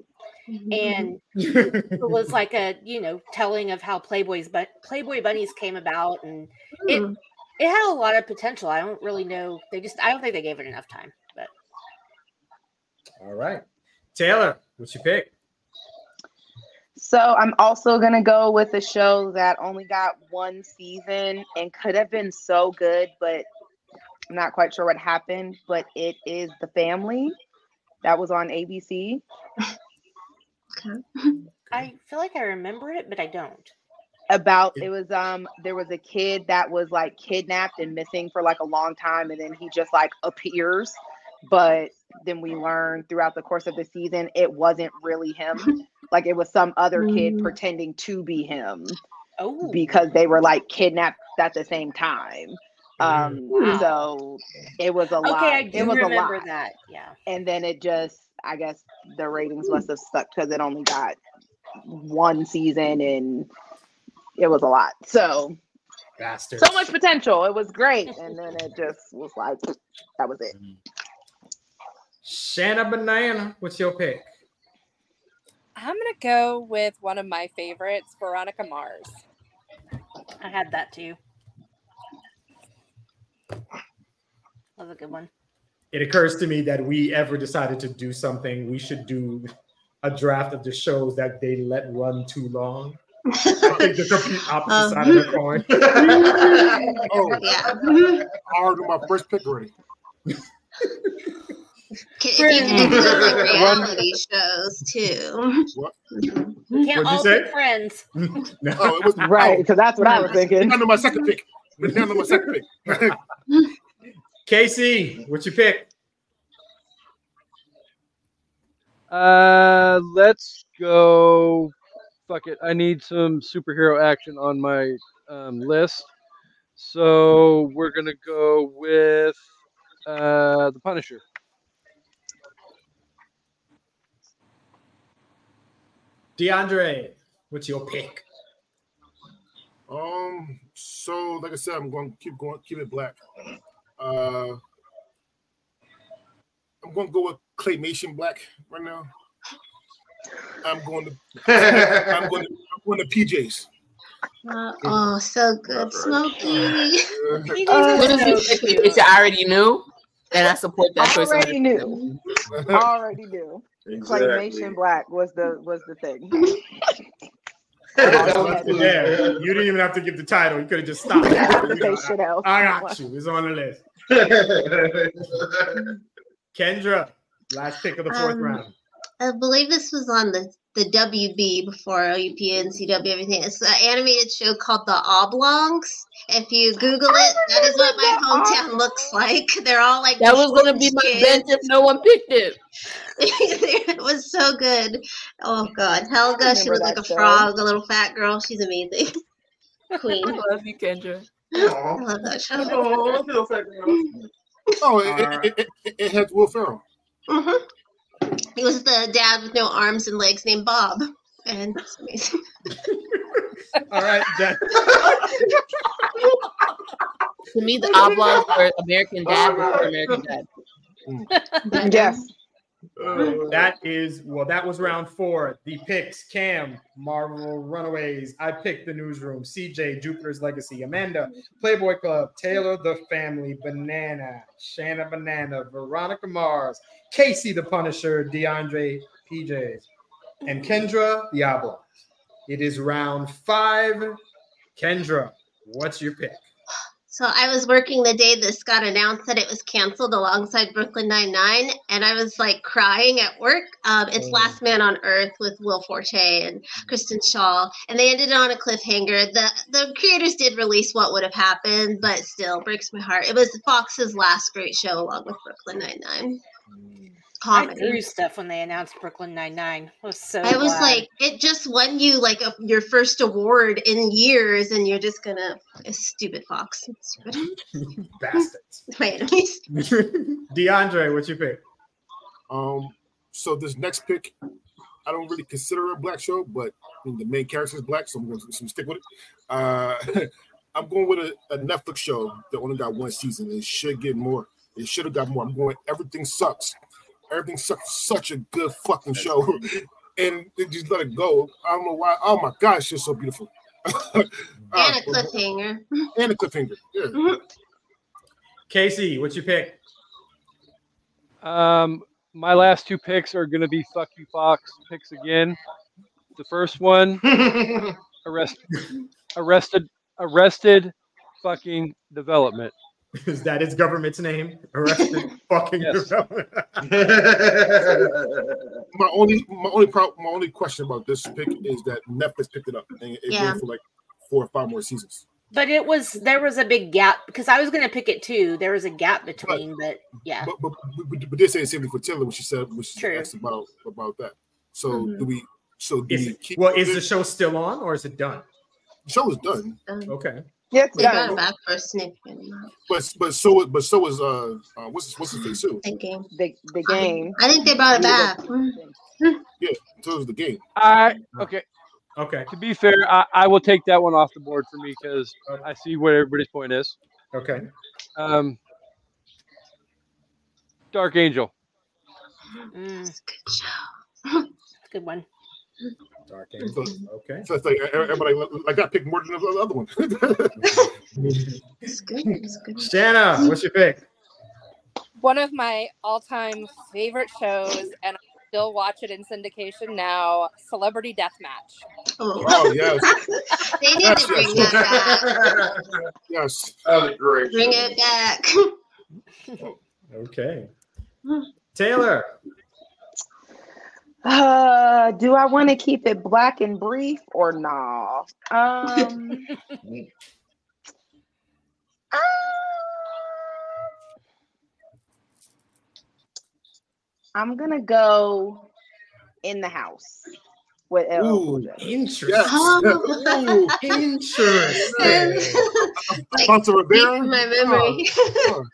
and it was like a you know telling of how Playboy's but Playboy bunnies came about, and it Hmm. it had a lot of potential. I don't really know. They just I don't think they gave it enough time, but. All right. Taylor, what's your pick? So I'm also gonna go with a show that only got one season and could have been so good, but I'm not quite sure what happened. But it is The Family that was on ABC. I feel like I remember it, but I don't. About it was um there was a kid that was like kidnapped and missing for like a long time, and then he just like appears. But then we learned throughout the course of the season it wasn't really him. like it was some other kid Mm. pretending to be him Oh, because they were like kidnapped at the same time. Um, Wow. so it was a lot. okay, I do it was remember a lot. that. Yeah. And then it just, I guess, the ratings must have stuck because it only got one season and it was a lot. So Bastard. so much potential. It was great, and then it just was like that was it. Shanna Banana, what's your pick? I'm gonna go with one of my favorites, Veronica Mars. I had that too. That was a good one. It occurs to me that we ever decided to do something, we should do a draft of the shows that they let run too long. I think the complete opposite Um. side of the coin. Oh, Yeah. I already know my first pick already. Can- If you can include like reality shows too. We can't all say? be friends. No. Oh, it was Right, because that's what I was thinking. Down to my second pick. Down to my second pick. Casey, what's your pick? Uh, let's go. Fuck it. I need some superhero action on my um, list. So we're gonna go with uh, the Punisher. DeAndre, what's your pick? Um, so like I said, I'm going to keep going, keep it black. Uh, I'm going to go with claymation black right now. I'm going to, I'm going to, I'm going to PJs. Uh, oh, so good, Smokey. Uh, PJs What are is so it? cute. Which I already knew, and I support that choice. Already knew. Already knew. Claymation black was the was the thing. Yeah, you didn't even have to give the title. You could have just stopped. I have to You say shit. I got you. It's on the list. Kendra, last pick of the fourth Um, round. I believe this was on the the WB before UPN and CW everything. It's an animated show called The Oblongs. If you Google it, that is what my hometown looks like. They're all like That was gonna be my kids. bench if no one picked it. it was so good. Oh God, Helga, she remember was like a show. frog, a little fat girl. She's amazing. Queen. I love you, Kendra. I love that show. Oh, I feel fat girl. oh, it, it, it, it, it had Will Ferrell. hmm He was the dad with no arms and legs named Bob, and it's amazing. All right, that, To me, the oblongs were American Dad before American Dad. Yes. That is well. That was round four. The picks: Cam, Marvel Runaways. I picked the Newsroom. CJ, Jupiter's Legacy. Amanda, Playboy Club. Taylor, The Family. Banana, Shanna Banana. Veronica Mars. Casey, The Punisher. DeAndre, PJs, and Kendra, Diablo. It is round five. Kendra, what's your pick? So I was working the day this got announced that it was canceled alongside Brooklyn Nine Nine, and I was like crying at work. Um, it's Oh. Last Man on Earth with Will Forte and Kristen Schaal, and they ended on a cliffhanger. the The creators did release what would have happened, but still breaks my heart. It was Fox's last great show, along with Brooklyn Nine Nine. I Comedy. threw stuff when they announced Brooklyn Nine Nine. I was so. I was glad. like, it just won you like a, your first award in years, and you're just gonna stupid Fox, stupid Bastards. my enemies. DeAndre, what's your pick? Um, so this next pick, I don't really consider a black show, but I mean, the main character is black, so I'm going to stick with it. Uh, I'm going with a, a Netflix show that only got one season. It should get more. It should have got more. I'm going. Everything sucks. Everything sucks. Such a good fucking show, and they just let it go. I don't know why. Oh my gosh, it's so beautiful. And Ah, a cliffhanger. and a cliffhanger. Yeah. Casey, what's your pick? Um, my last two picks are gonna be fuck you Fox picks again. The first one, arrested, arrested, arrested, fucking development. Is that its government's name? Arrested fucking Yes. development. My only my only problem, my only question about this pick is that Netflix picked it up and it Yeah. ran for like four or five more seasons. But it was there was a big gap because I was gonna pick it too. There was a gap between, but yeah. But but, but, but they say the same thing for Taylor when she said when she True. asked about about that. So Mhm. do we? So do Is we it, keep? well, is it? the show still on or is it done? The show is done, Um, Okay. Yeah, it's they brought it back for a significant but but so but so is uh, uh what's what's his face too? Thinking. The, the game. I think they brought it back. Yeah. back. So is the game. I okay. Okay. To be fair, I, I will take that one off the board for me because I see what everybody's point is. Okay. Um, Dark Angel. Mm, Good show. good one. Dark Angel. Okay. So it's like everybody like I picked more than the other one. It's good. It's good. Shanna, what's your pick? One of my all-time favorite shows, and I still watch it in syndication now. Celebrity Deathmatch. Oh, oh yes, they need Yes, to bring yes. that back. yes. that was great. Bring it back. Okay. Hmm. Taylor. Uh, do I want to keep it black and brief or nah? Um, uh, I'm gonna go in the house with LL Cool Ooh, J. interesting. Yes. Oh. Ooh, Interesting. like, Alfonso Ribeiro. in my memory. Oh,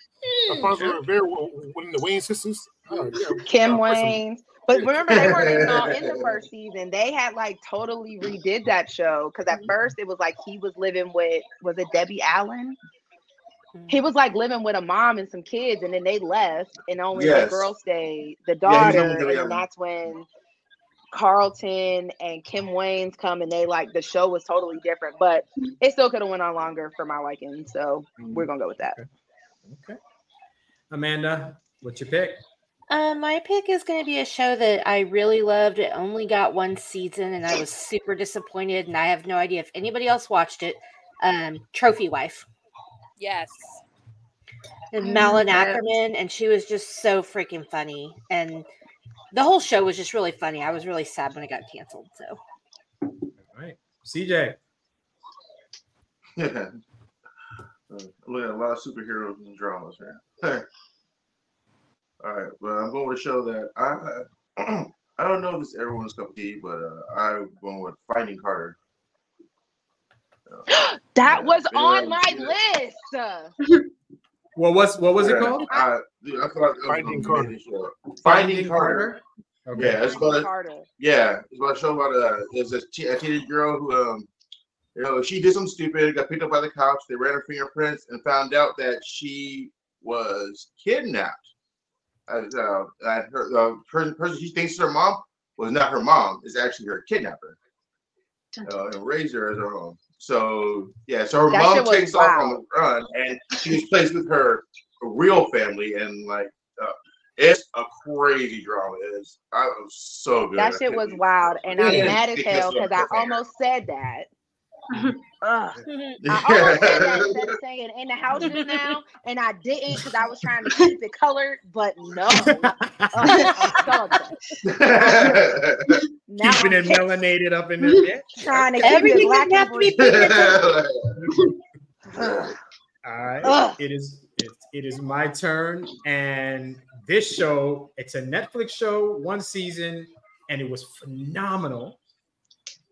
Alfonso Ribeiro, one of the Wayans sisters. Oh, yeah. Kim Wayans. But remember, they weren't even all in the first season. They had like totally redid that show because at first it was like he was living with was it Debbie Allen? He was like living with a mom and some kids, and then they left, and only Yes. the girl stayed, the daughter, Debbie and then that's when Carlton and Kim Wayans come, and they like the show was totally different, but it still could have went on longer for my liking. So we're mm-hmm. gonna go with that. Okay. Amanda, what's your pick? Uh, my pick is going to be a show that I really loved. It only got one season, and I was super disappointed. And I have no idea if anybody else watched it. Um, Trophy Wife, Yes. and Malin remember. Akerman, and she was just so freaking funny. And the whole show was just really funny. I was really sad when it got canceled. So All right. CJ. Yeah. Uh, look at a lot of superheroes and dramas, man. All right, well, I'm going with a show that I I don't know if it's everyone's cup of tea, but uh, I'm going with Finding Carter. Uh, That Yeah, was yeah, on my yeah. list. What was what was it called? I, dude, I thought it was Finding Carter. amazing. Finding Carter. Okay. Yeah, it's about a, Carter. Yeah, it's about a show about a there's a, a teenage girl who um you know she did something stupid, got picked up by the cops, they ran her fingerprints and found out that she was kidnapped. Uh, uh, her the person, person she thinks is her mom was not her mom, is actually her kidnapper. Uh, and raised her as her own. So yeah, so her That mom takes off on the run, and she was placed with her real family, and like uh, it's a crazy drama. It's I was so good. That shit was wild, and I'm mad as hell because I almost said that. Ugh. I almost said that instead of saying in the house now, and I didn't because I was trying to keep it colored, but no. Ugh, I'm so upset. Now Keeping I'm it pissed, melanated up in there. trying to keep everything it black doesn't and to be All right. Ugh. It is it, it is my turn. And this show, it's a Netflix show, one season, and it was phenomenal.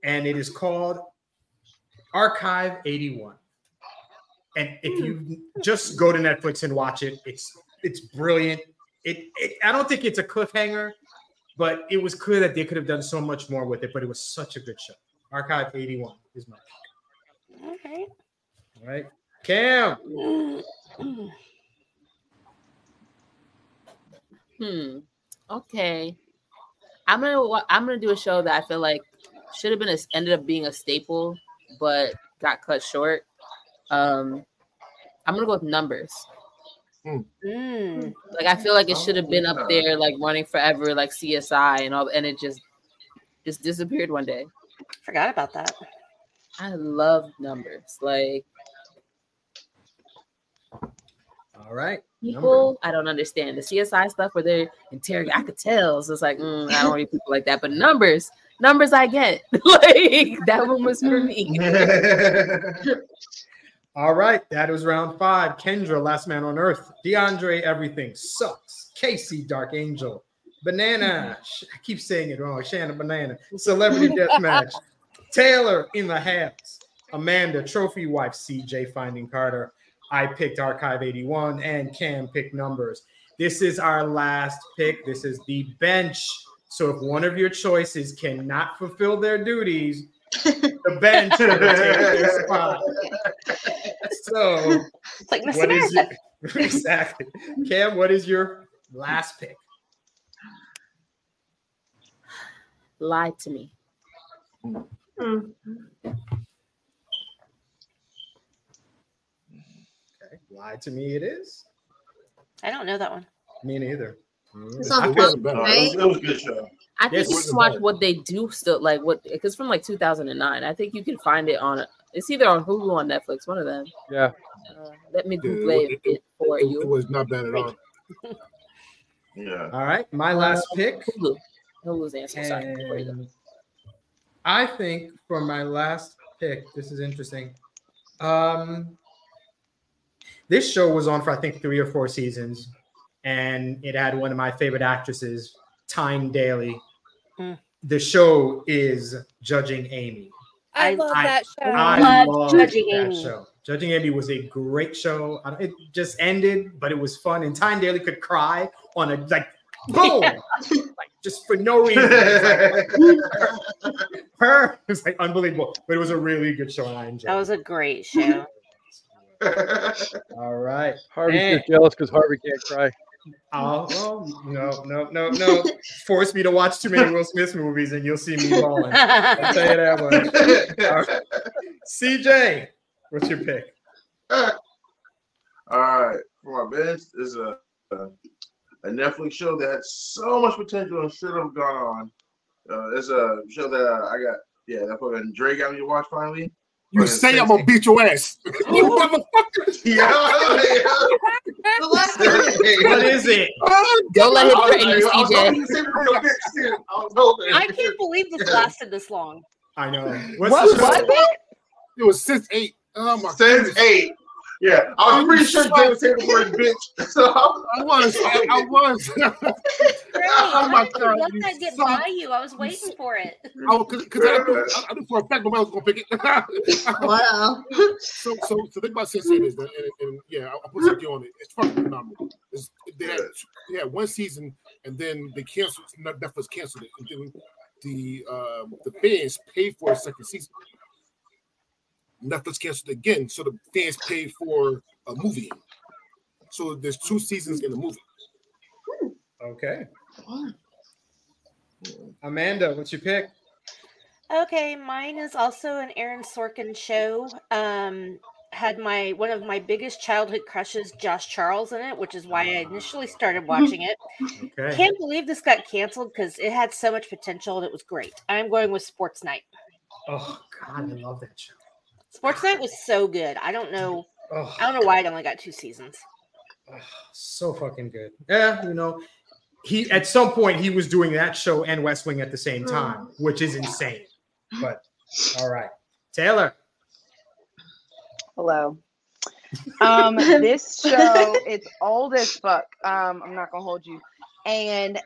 And it is called Archive 81. And if you just go to Netflix and watch it, it's it's brilliant. It, it I don't think it's a cliffhanger, but it was clear that they could have done so much more with it, but it was such a good show. Archive 81 is my okay. all right. Cam. Hmm. Okay. I'm gonna I'm gonna do a show that I feel like should have been a, ended up being a staple, but got cut short. Um, I'm gonna go with numbers. Mm. Like I feel like it should have been up there, like running forever, like CSI and all, and it just just disappeared one day. Forgot about that. I love numbers. Like All right. people, I don't understand the CSI stuff where they're interrogating. I could tell, so it's like mm, I don't read people like that. But numbers, numbers, I get. like that one was for me. All right, that was round five. Kendra, Last Man on Earth. DeAndre, Everything Sucks. Casey, Dark Angel. Banana, I keep saying it wrong. Shannon Banana. Celebrity Deathmatch. Taylor, In the Habs. Amanda, Trophy Wife. CJ, Finding Carter. I picked Archive 81, and Cam picked Numbers. This is our last pick. This is the bench. So if one of your choices cannot fulfill their duties, the bench will take your spot. So It's like Miss what is your, exactly Cam? What is your last pick? Lie to me. Hmm. Okay, lie to me. It is I don't know that one. me neither. It's I on feel- wasn't bad. No, it, was, a good show. I think Yes, you it was can watch what they do still, like what because from like 2009. I think you can find it on. It's either on Hulu or on Netflix. One of them. Yeah. Uh, let me Yeah, Google it- it, it for It, you. it was not bad at all. Yeah. All right, my last pick. Hulu. Hulu's answer. Sorry. Before you go. And I think for my last pick, this is interesting. Um, this show was on for I think three or four seasons, and it had one of my favorite actresses, Tyne Daly. Hmm. The show is Judging Amy. I, I- love that show. I love love Judging that Amy. show. Judging Amy was a great show. It just ended, but it was fun. And Tyne Daly could cry on a like boom, like just for no reason. It's like, her, it was like unbelievable. But it was a really good show, and I enjoyed. That was a great show. All right. Harvey's just jealous because Harvey can't cry. Oh, no, no, no, no. Force me to watch too many Will Smith movies, and you'll see me bawling. I'll tell you that much. All right. CJ, what's your pick? All right, for my bench is a, a a Netflix show that had so much potential and should have gone on. Uh, it's a show that I got. Yeah, that fucking Dre got me to watch finally. You Fucking say I'm gonna beat your ass. you motherfucker. Yeah. What is it? Don't let him I threaten you, I was hoping CJ. you said real bitch, too. I was hoping. I can't believe this lasted this long. I know. What's What? the show? What? It was since eight. Oh my Since goodness. eight. Yeah, I was pretty sure Jay was saying the word bitch. So I was. I, I was. oh my god. Let that get son- by you. I was waiting for it. Oh, cause, cause I, knew, I, I knew for a fact nobody was gonna pick it. Wow. so, so, so think about Sense8 is that, and, and yeah, I'll put something on it. It's fucking phenomenal. It's, they had, they had one season, and then they canceled. Netflix canceled it, and then the uh, the fans paid for a second season. Netflix canceled again, so the fans paid for a movie. So there's two seasons in the movie. Okay. Amanda, what's your pick? Okay, mine is also an Aaron Sorkin show. Um, had my one of my biggest childhood crushes, Josh Charles, in it, which is why I initially started watching it. Okay. Can't believe this got canceled because it had so much potential and it was great. I'm going with Sports Night. Oh God, I love that show. Sports Night was so good. I don't know. Oh, I don't know why it only got two seasons. so fucking good. Yeah, you know, he at some point he was doing that show and West Wing at the same time, which is insane. But all right, Taylor. Hello. Um, this show it's old as fuck. Um, I'm not gonna hold you. And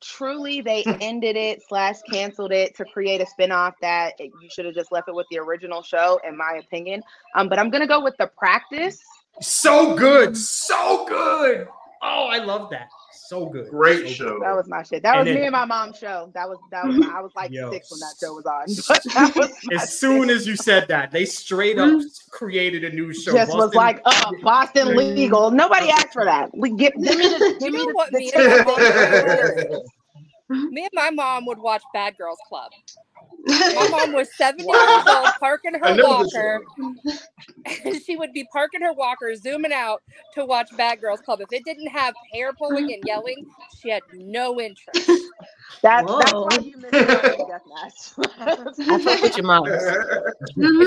truly, they ended it slash canceled it to create a spinoff that you should have just left it with the original show, in my opinion. Um, but I'm gonna go with the practice. So good, so good. Oh, I love that. So good. great So show. That was my shit. That And was then- me and my mom's show. That was that was I was like Yo. six when that show was on. Was As soon as you said that, they straight up mm-hmm. created a new show. just was like, oh, Boston legal. Nobody asked for that. We give give me the give me the, what the me ticket. and my mom would do? Me and my mom would watch Bad Girls Club. My mom was 70 years old, parking her walker, and she would be parking her walker, zooming out to watch Bad Girls Club. If it didn't have hair pulling and yelling, she had no interest. That, that's Whoa. why you missed out on Death I fuck with your mom.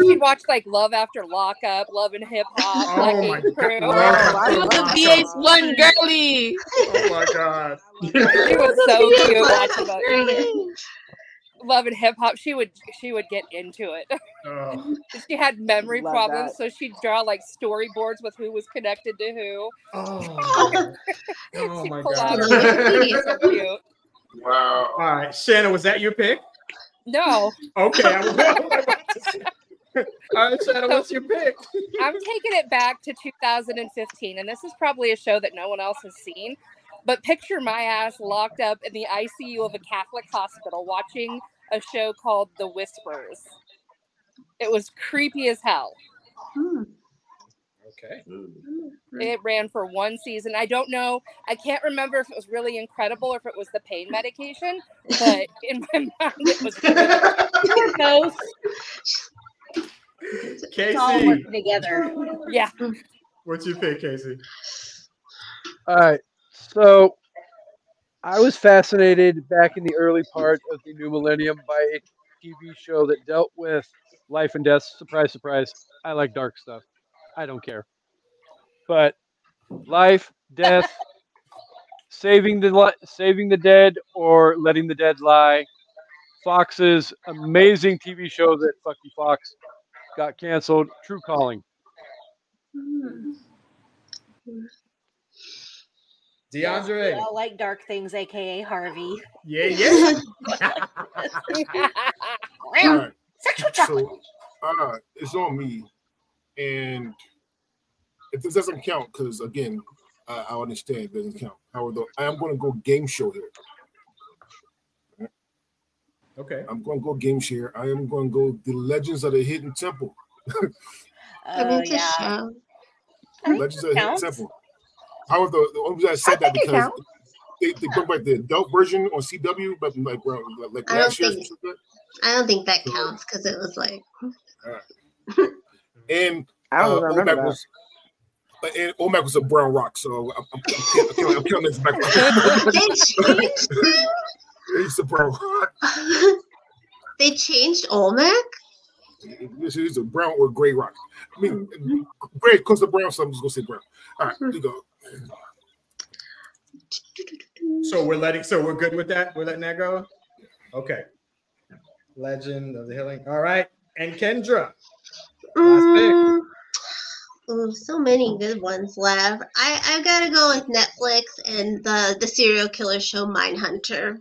She'd watch like Love After Lockup, Love and Hip Hop, Oh Lucky my Crew. God. I You love the. VH1 girly. Oh my god. She was so cute watching that. Love and Hip Hop. She would she would get into it. Oh, She had memory Love problems, that. so she'd draw like storyboards with who was connected to who. oh. Oh my pull out god. so cute. wow. All right, Shannon, was that your pick? No, Okay, I was about to say. All right, Shannon, what's your pick? I'm taking it back to 2015, and this is probably a show that no one else has seen. But picture my ass locked up in the ICU of a Catholic hospital watching a show called The Whispers. It was creepy as hell. Hmm. Okay. It ran for one season. I don't know. I can't remember if it was really incredible or if it was the pain medication, but in my mind, it was. Really, Ghost. It's all Casey, working together. yeah. what's your pick, Casey? All right. So I was fascinated back in the early part of the new millennium by a TV show that dealt with life and death. Surprise, surprise. I like dark stuff. I don't care. But life, death, saving the saving the dead or letting the dead lie. Fox's amazing TV show that Fucky Fox got canceled. True Calling. Hmm. We DeAndre. all like dark things, aka Harvey. Yeah, yeah. All right. Sexual chocolate. So, uh, it's on me, and if this doesn't count, because again, I, I understand it doesn't count. However, I am going to go game show here. Okay. I'm going to go game share. I am going to go the Legends of the Hidden Temple. I mean, Oh yeah. show. I think Legends of the Hidden. Temple. However, the, the only reason I said that because they, they bring back the adult version on CW, but like around, like I don't last year. or think- something I don't think that counts because it was like that. And I don't uh, remember Olmec that. was, uh, and Olmec was a brown rock, so I'm, I'm, I'm, killing- I'm killing this back. they changed it. He's a brown rock. they changed Olmec. This is a brown or gray rock. I mean, gray because of brown, so I'm just gonna say brown. All right, here you go. So we're letting so we're good with that? We're letting that go? Okay. Legend of the Healing. All right. And Kendra. Mm, ooh, so many good ones left. I I've gotta go with Netflix and the the serial killer show Mindhunter.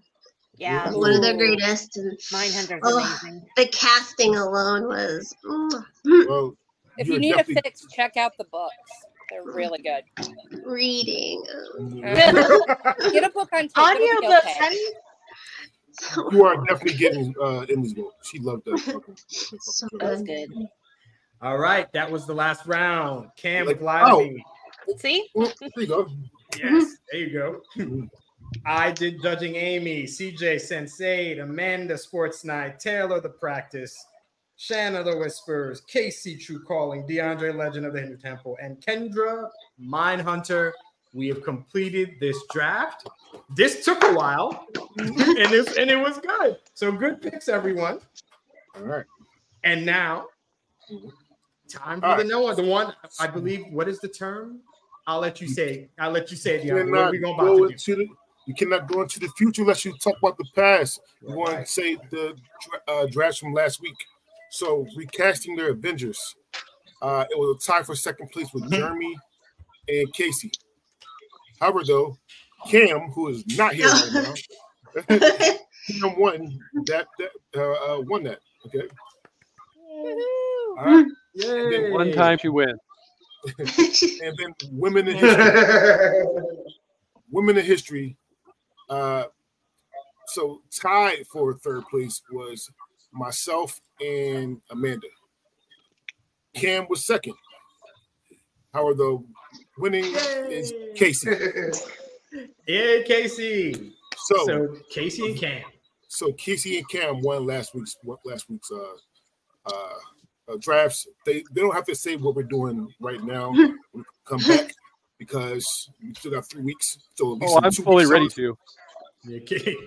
Yeah. One of the greatest, and Mindhunter's Oh. amazing. the casting alone was. mm, Well, If you're need a fix, check out the books. They're really good. reading. Get a book on tape. it'll Audiobooks. okay. honey. You are definitely getting uh, Emmy's vote. She loved that. Fucking, that so fucking show. That was good. good. All right. That was the last round. Cam Like, with oh. See? There you go. Yes. There you go. I did judging Amy, CJ Sense8, Amanda Sports Night, Taylor the Practice, Shanna the Whispers, Casey True Calling, DeAndre Legend of the Hidden Temple, and Kendra Mindhunter. We have completed this draft. This took a while, and it, and it was good. So good picks, everyone. All right. And now, time for All the right. no one. The one I believe. What is the term? I'll let you say. I'll let you say. You. What are we going go to do? the. You cannot go into the future unless you talk about the past. You want to say the uh, drafts from last week. So recasting their Avengers, uh, it was a tie for second place with Jeremy and Casey. However, though, Cam, who is not here right now, Cam won that. that uh, uh, won that. Okay. Woohoo. All right. Yay. One time she wins. And then women in history. women in history. Uh, so tied for third place was myself and Amanda. Cam was second. However, the winning is Casey. yeah, Casey. So, so, So Casey and Cam. so Casey and Cam won last week's last week's uh, uh, uh, drafts. They they don't have to say what we're doing right now. we come back because we still got three weeks. So Oh, I'm fully ready out- to. Yeah,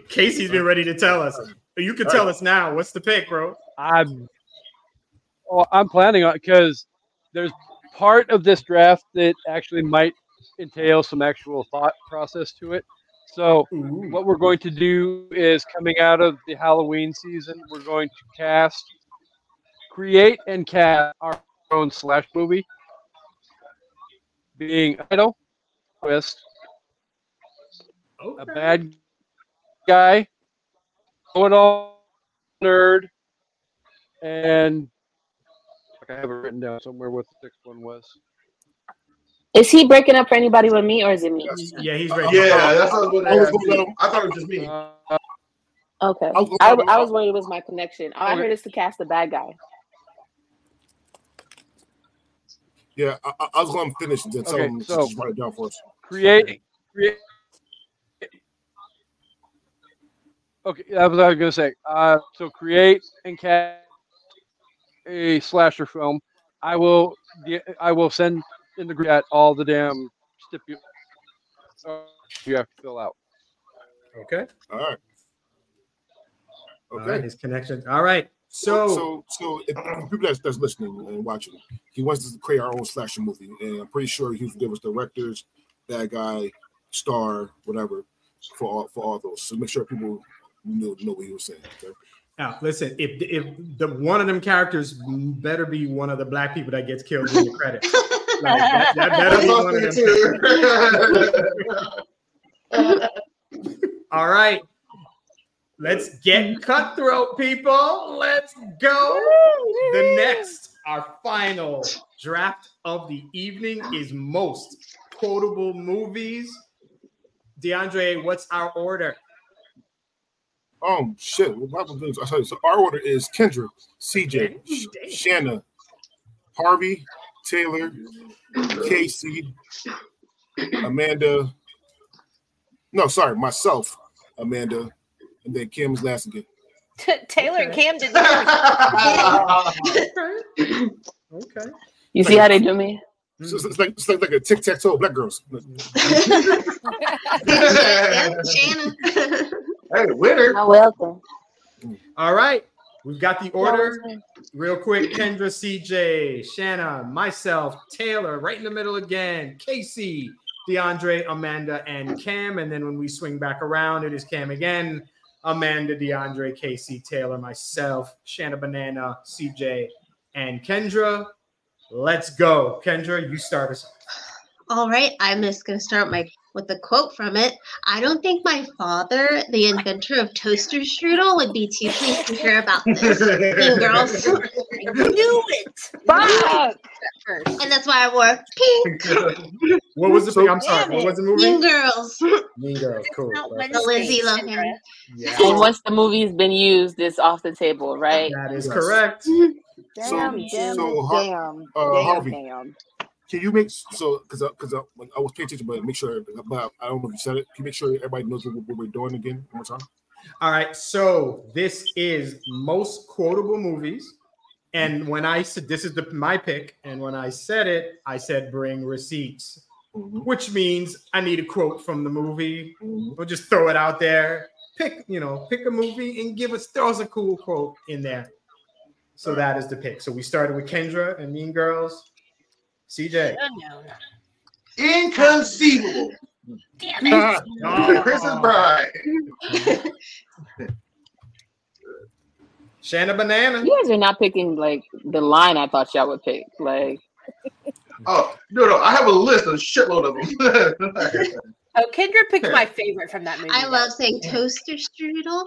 Casey's been ready to tell us. You can tell us now. What's the pick, bro? I'm. Oh, I'm planning on because there's part of this draft that actually might entail some actual thought process to it. So Ooh. what we're going to do is coming out of the Halloween season, we're going to cast, create, and cast our own slash movie, being idol, twist, a bad guy, know it all nerd, and I have it written down somewhere what the sixth one was. Is he breaking up for anybody with me, or is it me? Yeah, he's ready. Yeah, that's what I was going to I ask. gonna let you. him- I thought it was just me. Uh, Okay. I was gonna I, I was worried it was my connection. All I Okay. heard is to cast the bad guy. Yeah, I, I- I was going to finish and then tell Okay, so- just write it down for us. create, create. Okay, that was what I was gonna say. Uh, so create and cast a slasher film. I will, I will send in the group chat all the damn stipu- uh, you have to fill out. Okay. All right. Okay. right. His connection. All right. So, so, so if, for people that's, that's listening and watching, he wants to create our own slasher movie, and I'm pretty sure he'll give us directors, bad guy, star, whatever, for all for all those. So make sure people know, know what he was saying. Okay? now listen. If if the one of them characters better be one of the black people that gets killed in the credits. Like, that, that better That's be what one of them. All right. Let's get cutthroat, people. Let's go. The next, our final draft of the evening is most quotable movies. DeAndre, what's our order? Um, shit. What happened to? I tell you, so our order is Kendra, CJ, Sh- Shanna, Harvey, Taylor, Casey, Amanda. No, sorry, myself, Amanda, and then Kim's last again. Taylor and Cam did Okay. You see how they do me? So it's, it's like it's like, like a tic tac toe, black girls. Shanna. Hey, winner. You're welcome. All right. We've got the order real quick. Kendra, CJ, Shanna, myself, Taylor, right in the middle again. Casey, DeAndre, Amanda, and Cam. And then when we swing back around, it is Cam again. Amanda, DeAndre, Casey, Taylor, myself, Shanna Banana, CJ, and Kendra. Let's go. Kendra, you start us. off. All right, I'm just going to start my with a quote from it. I don't think my father, the inventor of toaster strudel, would be too pleased to hear about this. Mean girls, I knew it. Fuck! And that's why I wore pink. What was the So- thing? I'm sorry. What was the movie? Mean movie? girls. Mean Girls. Cool. Not Perfect. The Lindsay Wednesday, Lohan. Yeah, And once the movie's been used, it's off the table, right? that is Yes. correct. So- Damn, damn, so damn, uh, damn, Harvey. damn. Can you make so because because I, I was paying attention, but make sure. But I don't know if you said it. Can you make sure everybody knows what, what we're doing again one more time? All right, so this is most quotable movies, and when I said this is the my pick, and when I said it, I said bring receipts, Mhm, which means I need a quote from the movie. mhm. We'll just throw it out there. Pick, you know, pick a movie and give us throw us a cool quote in there. So that is the pick. So we started with Kendra and Mean Girls. CJ. Inconceivable. Damn it. Oh. Princess Bride. Shanna Banana. You guys are not picking like the line I thought y'all would pick. Like, Oh no, no, I have a list, of a shitload of them. Oh, Kendra picked my favorite from that movie. I love saying toaster strudel.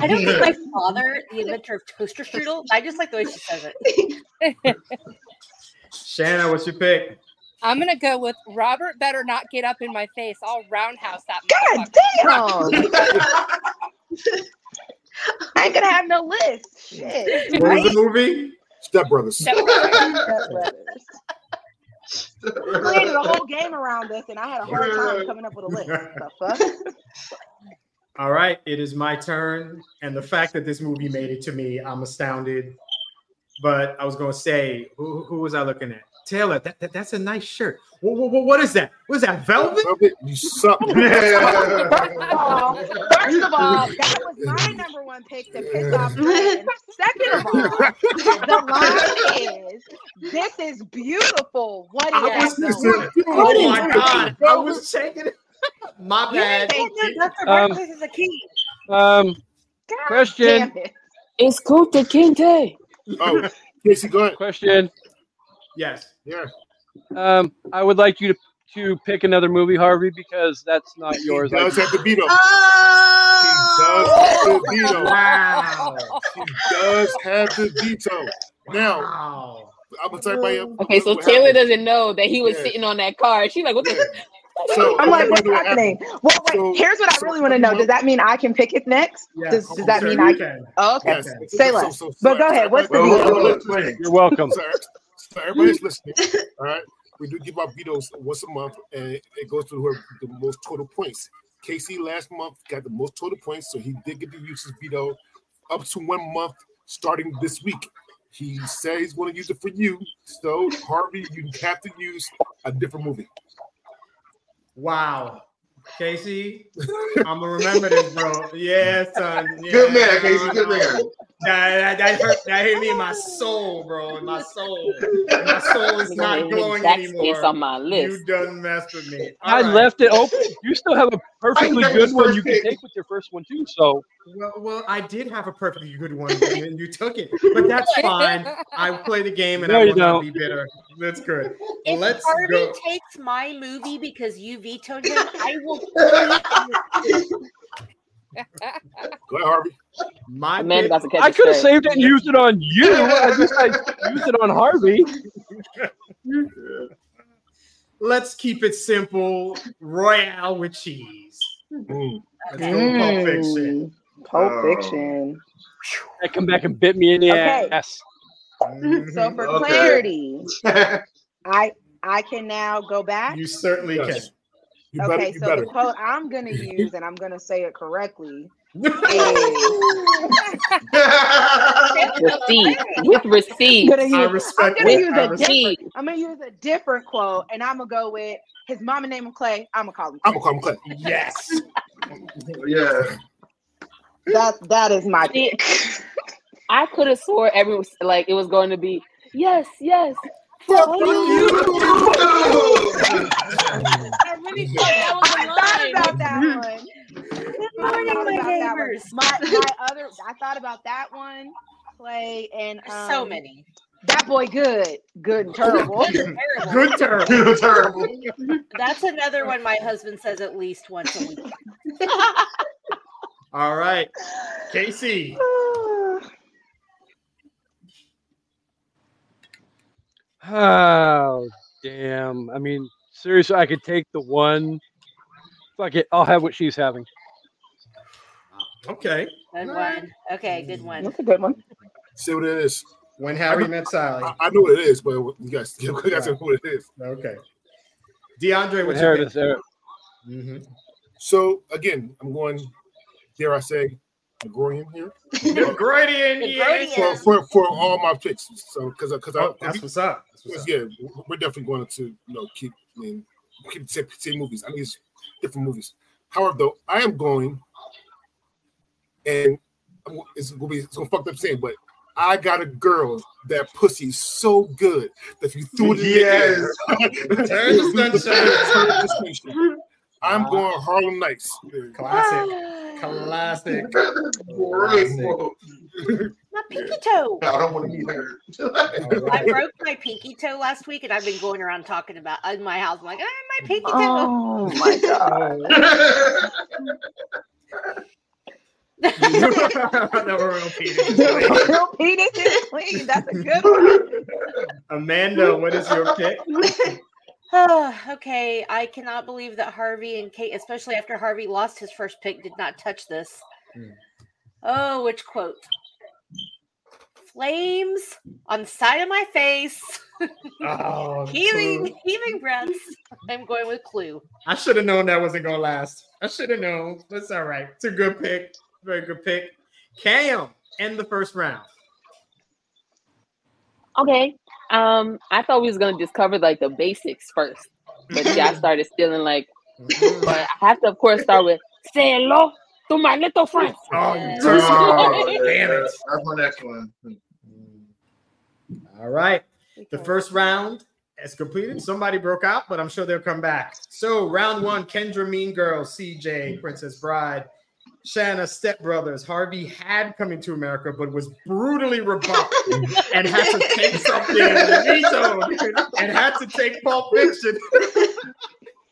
I don't think my father, the inventor of toaster strudel. I just like the way she says it. Shanna, what's your pick? I'm gonna go with Robert. Better not get up in my face. I'll roundhouse that. God damn! I ain't gonna have no list. Shit. What was the movie? Step Brothers. Step Brothers. Step Brothers. You created a whole game around this, and I had a hard time coming up with a list. All right, it is my turn. And the fact that this movie made it to me, I'm astounded. But I was going to say, who, who was I looking at? Taylor, that, that- that's a nice shirt. What, what, what is that? What is that? Velvet? Velvet, you suck. First of all, first of all, that was my number one pick to piss off Brandon. Second of all, the line is, "This is beautiful." What is I that? was just oh my god, I was checking it. My You bad. didn't think Um, Barkley is a key. Um, God Question. damn it. It's Kunta Kinte. Oh, Casey, go ahead. question. Yes. Yeah. Um, I would like you to to pick another movie, Harvey, because that's not yours. He does have the veto. Oh! He does have the veto. Wow. He does have the veto. Now, Wow. I'm gonna tell you. Okay, so Taylor happened. doesn't know that he was Yeah. sitting on that card. She's like, "What the?" Yeah. So I'm like, what's happening? happened. Well, wait. So- here's what I so really want to know. Does that mean I can pick it next? Yes. Does, does that mean I? can. Oh, okay. Yes. Say So- less. so- so- But go ahead. What's the deal? well, well, explain. You're welcome. So, so everybody's listening. All right. We do give out vetoes once a month, and it goes to whoever the most total points. Casey last month got the most total points, so he did get to use his veto up to one month starting this week. He says he's going to use it for you. So Harvey, you have to use a different movie. Wow. Casey, I'm gonna remember this, bro. Yeah, son. Yeah, Good man, Casey. Good man. That, that, that hurt. That hit me in my soul, bro. In my soul. And my soul is not glowing That's anymore. on my list. You done messed with me. I All right. left it open. You still have a perfectly good one one first you can take with your first one too. So Well, well, I did have a perfectly good one, and you took it. But that's fine. I play the game, and No, I you will not be bitter. That's good. If Let's Harvey go. takes my movie because you vetoed him, I will. kill you. Go ahead, Harvey. My man, pick- about to catch I a could have saved it and used it on you. I least I used it on Harvey. Let's keep it simple. Royale with cheese. Mm. Let's go Pulp Fiction. Mm, Pulp Oh. Fiction. That come back and bit me in the Okay. ass. So Mhm. for Okay. clarity, I I can now go back. You certainly Yes. You better. Okay, you so better. the quote I'm gonna use, and I'm gonna say it correctly, can. Receipt with receipt. I'm gonna use, I I'm gonna it. use I a respect different. I'm gonna use a different quote, and I'm gonna go with his mama named him Clay. I'm gonna call him. I'm gonna call him Clay. Yes. yeah. That that is my See, pick. I could have swore every like it was going to be yes, yes. Fuck Fuck you. I really thought that was I a thought about that one. Good I morning, thought my about that one. neighbors. My my other. I thought about that one. Clay and um, so many. That boy, good, good and terrible. Terrible. Good turn. Terrible. That's another one my husband says at least once a week. All right. Casey. Oh damn! I mean, seriously, I could take the one. Fuck it, I'll have what she's having. Okay. Good one. Okay, good one. That's a good one. See what it is. When Harry met Sally. I, I know what it is, but you guys, you guys know what it is. Okay. DeAndre, what's your Inheritance pick? there. Mhm. So again, I'm going. Dare I say, Gregorian here Gradient, The yeah. for, for for all my picks. So because because Oh, I that's what's up. That's what's up. yeah, we're definitely going to you know keep I mean, keep the same, same movies. I mean, it's different movies. However, though, I am going, and it's gonna be it's gonna fuck up saying, but I got a girl that pussy's so good that if you threw it in Yes. the air, Turn the sunshine. Turn the. I'm going Harlem Nights. Classic. Classic. Great quote. My pinky toe. I don't want to be hurt. I broke my pinky toe last week, and I've been going around talking about in my house. I'm like, ah, my pinky toe. Oh my god. Never real penis. Real penis is clean. That's a good one. Amanda, what is your pick? Oh, okay, I cannot believe that Harvey and Kate, especially after Harvey lost his first pick, did not touch this. Hmm. Oh, which quote? Flames on the side of my face. Oh, heaving, Clue. heaving breaths. I'm going with Clue. I should have known that wasn't gonna last. I should have known. That's all right. It's a good pick. Very good pick. Cam in the first round. Okay. Um, I thought we was gonna just cover like the basics first, but yeah, I started stealing like. But I have to, of course, start with say hello to my little friends. Oh, Oh, too smart. yeah, Damn it. That's my next one. All right. The first round is completed. Somebody broke out, but I'm sure they'll come back. So, round one Kendra Mean Girl, CJ, Princess Bride, Shanna, Step Brothers. Harvey had coming to America, but was brutally rebuffed and had to take something vetoed and had to take Pulp Fiction.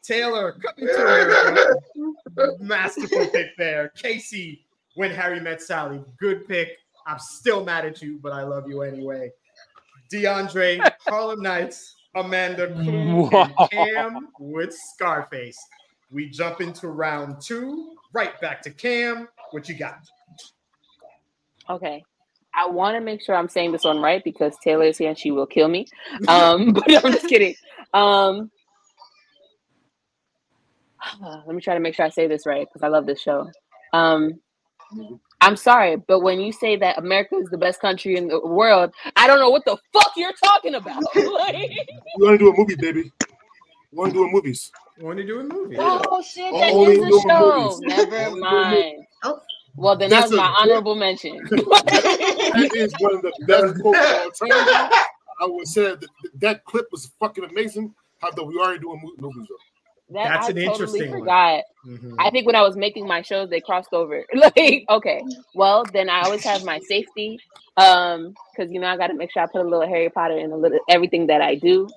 Taylor, coming to America. Masterful pick there. Casey, when Harry met Sally. Good pick. I'm still mad at you, but I love you anyway. DeAndre, Harlem Nights, Amanda Clue, and Cam with Scarface. We jump into round two. Right back to Cam. What you got? Okay. I want to make sure I'm saying this one right because Taylor is here and she will kill me. Um, but I'm just kidding. Um, let me try to make sure I say this right because I love this show. Um, I'm sorry, but when you say that America is the best country in the world, I don't know what the fuck you're talking about. Like- We want to do a movie, baby. We want to do a movies. Want to do a movie? oh shit, that Only is a show. movies. Never mind. Oh. Well, then That's that's my a- honorable mention. That is one of the best quotes of all time. I would say that that clip was fucking amazing. How though we already doing movies though. That That's I an totally interesting one. forgot. Mhm. I think when I was making my shows, they crossed over. like, okay, well, then I always have my safety, um, because you know I got to make sure I put a little Harry Potter in a little everything that I do.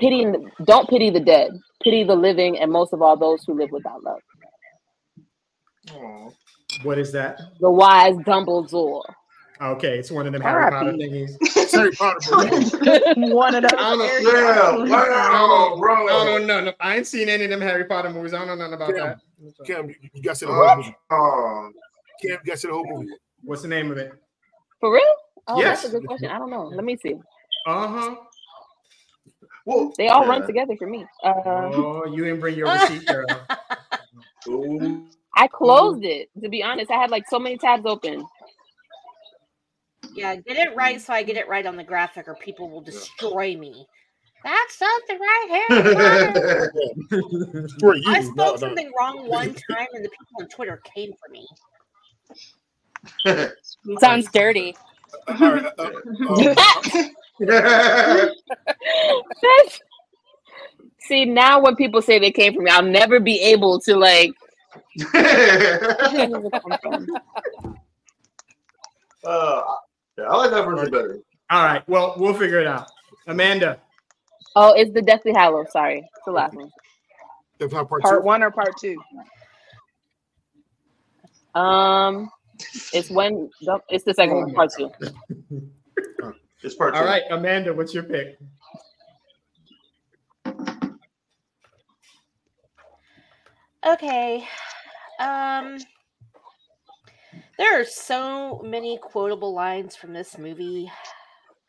Pity, don't pity the dead. Pity the living, and most of all, those who live without love. Aw. What is that? The wise Dumbledore. Okay, it's one of them Harry Potter R.I.P. thingies. It's Harry Potter. One of those. I don't, Yeah, wow, bro. I don't. No, I ain't seen any of them Harry Potter movies. I don't know nothing about Cam, that. Cam, you, you got to see the whole movie. Oh, Cam, you got to see the whole movie. What's the name of it? For real? Oh, Yes. that's a good question. I don't know. Let me see. Uh huh. Well, They all yeah. run together for me. Uh, Oh, you didn't bring your receipt, girl. Ooh. I closed it. To be honest, I had like so many tabs open. Yeah, get it right so I get it right on the graphic, or people will destroy me. That's something right here. I spoke no. something wrong one time, and the people on Twitter came for me. Sounds dirty. All right, uh, uh, That's- See, now when people say they came from me, I'll never be able to like. uh, yeah, I like that version better. All right. Well, we'll figure it out. Amanda. Oh, it's the Deathly Hallow. Sorry, it's the last one. That's part, Part two. one or part two? Um, it's when it's the second one, part two. It's part two. All right, Amanda. What's your pick? Okay. Um there are so many quotable lines from this movie.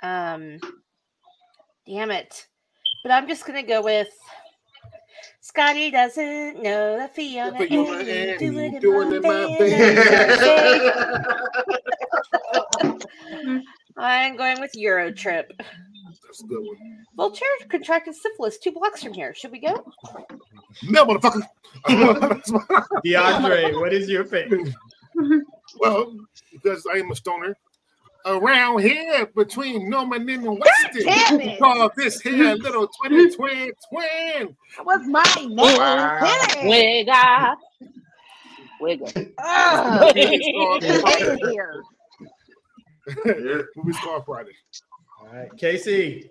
Um damn it. But I'm just gonna go with Scotty doesn't know that Fiona But you ain't ain't doing it doing my it my band. I'm going with Euro trip. That's a good one. Voltaire contracted syphilis two blocks from here. Should we go? No, motherfucker. DeAndre, what is your pick? well, because I am a stoner. Around here between Norman and Weston, damn we call this here little twin twin twin. That was my name. Wow. Hit it. Wigga, wigga. Ugh. Movie's called Get Friday. here. Yeah. Movie's called Friday. All right, Casey.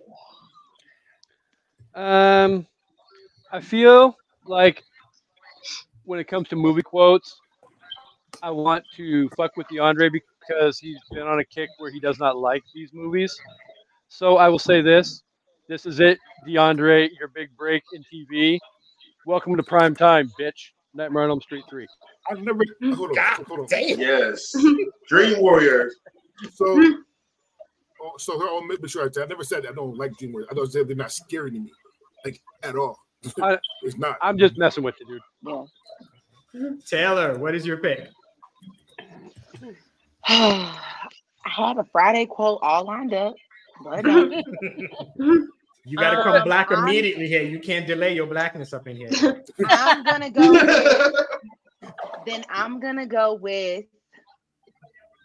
Um, I feel like when it comes to movie quotes, I want to fuck with DeAndre because he's been on a kick where he does not like these movies. So I will say this: this is it, DeAndre, your big break in TV. Welcome to prime time, bitch. Nightmare on Elm Street three. I've never hold on, God hold on. damn. Yes. Dream Warriors. So oh, so her own make sure I, I never said I don't like DreamWorks. I don't say they're not scary to me, like at all. I, it's not. I'm just messing with you, dude. Yeah. Taylor, what is your pick? I have a Friday quote all lined up, but uh, You got to Uh, come black I'm- immediately here. You can't delay your blackness up in here. I'm gonna go. With, then I'm gonna go with.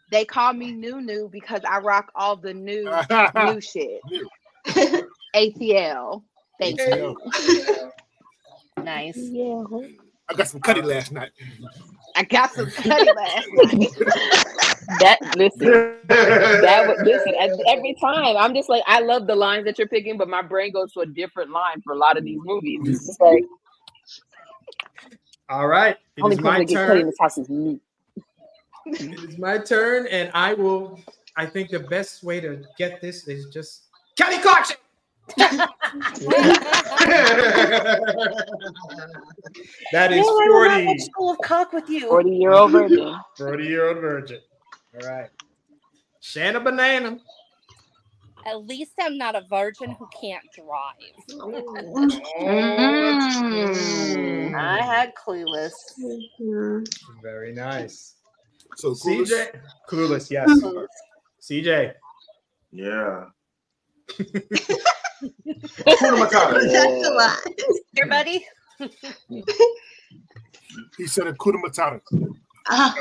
They call me New New because I rock all the new new shit. ATL. Thank you. Nice. Yeah. I got some cutty last night. I got some cutty last night. That listen, that would listen every time. I'm just like, I love the lines that you're picking, but my brain goes to a different line for a lot of these movies. It's just like All right. It only is person my that gets in turn. this house is me. It is my turn, and I will. I think the best way to get this is just Kelly Clarkson. That is No, I will not 40. watch School of Cock with you. 40 year old virgin. 40 year old virgin. All right. Shanna Banana. At least I'm not a virgin who can't drive. Mm. I had clueless. Very nice. So CJ. Clueless, yes. CJ. Yeah. Hakuna Matata. That's a lot. Here, buddy. He said Akuda Matata. Ah,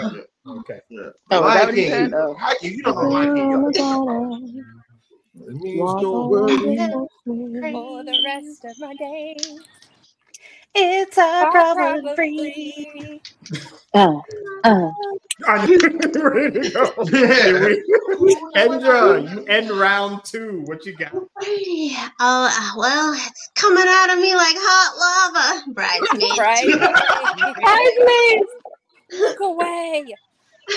Okay. Yeah. Oh, Lion that what King. Oh. How can you don't know Lion King? It means don't worry. For the rest of my day. It's a I'm problem problem free. Uh, uh. Ready to go. Here we- Kendra, you end round two. What you got? Oh, uh, well, it's coming out of me like hot lava. Bridesmaids. Right? Bridesmaids. Look away.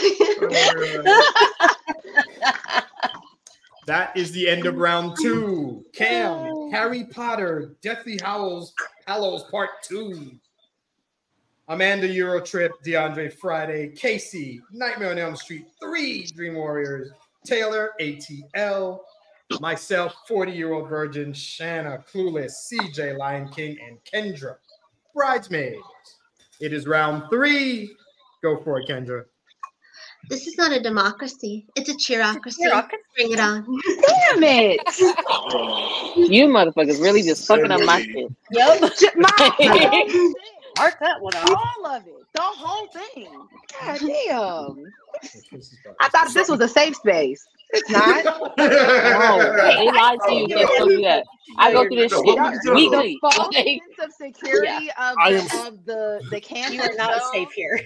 That is the end of round two. Cam, Harry Potter, Deathly Howls, Hallows Part Two. Amanda Eurotrip, DeAndre Friday, Casey, Nightmare on Elm Street, three Dream Warriors, Taylor, ATL, myself, 40 year old virgin, Shanna, Clueless, CJ, Lion King, and Kendra, Bridesmaids. It is round three. Go for it, Kendra. This is not a democracy. It's a cheerocracy. Cheerocracy. Bring it on. Damn it! You motherfuckers really just fucking up my shit. Yep. J- my- Mark that one off. all of it, the whole thing. God damn! I thought this was a safe space. It's not. No, they lied to you. They told you that. I go through this No, shit what was the- weekly. The false sense of security of, I the, am- of the the campus. You are not show. safe here.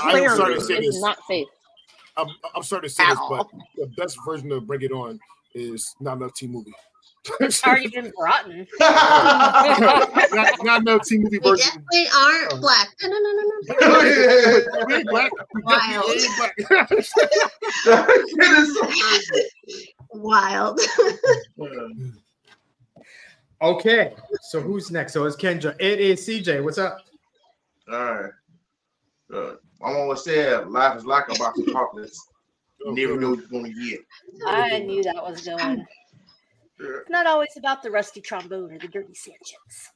I am sorry to say this. not safe. I'm, I'm sorry to say this, Ow. but the best version of Bring It On is not enough team movie. Already been rotten. not, not enough team movie We version. definitely aren't Oh. black. No, no, no, no, no. We ain't black. We Wild. definitely ain't black. It is so. Wild. Okay, so who's next? So it's Kendra. It is CJ. What's up? All right. Uh, my always said life is like a box of chocolates. You never know what you're gonna get. I knew that was going. It's not always about the rusty trombone or the dirty Sanchez.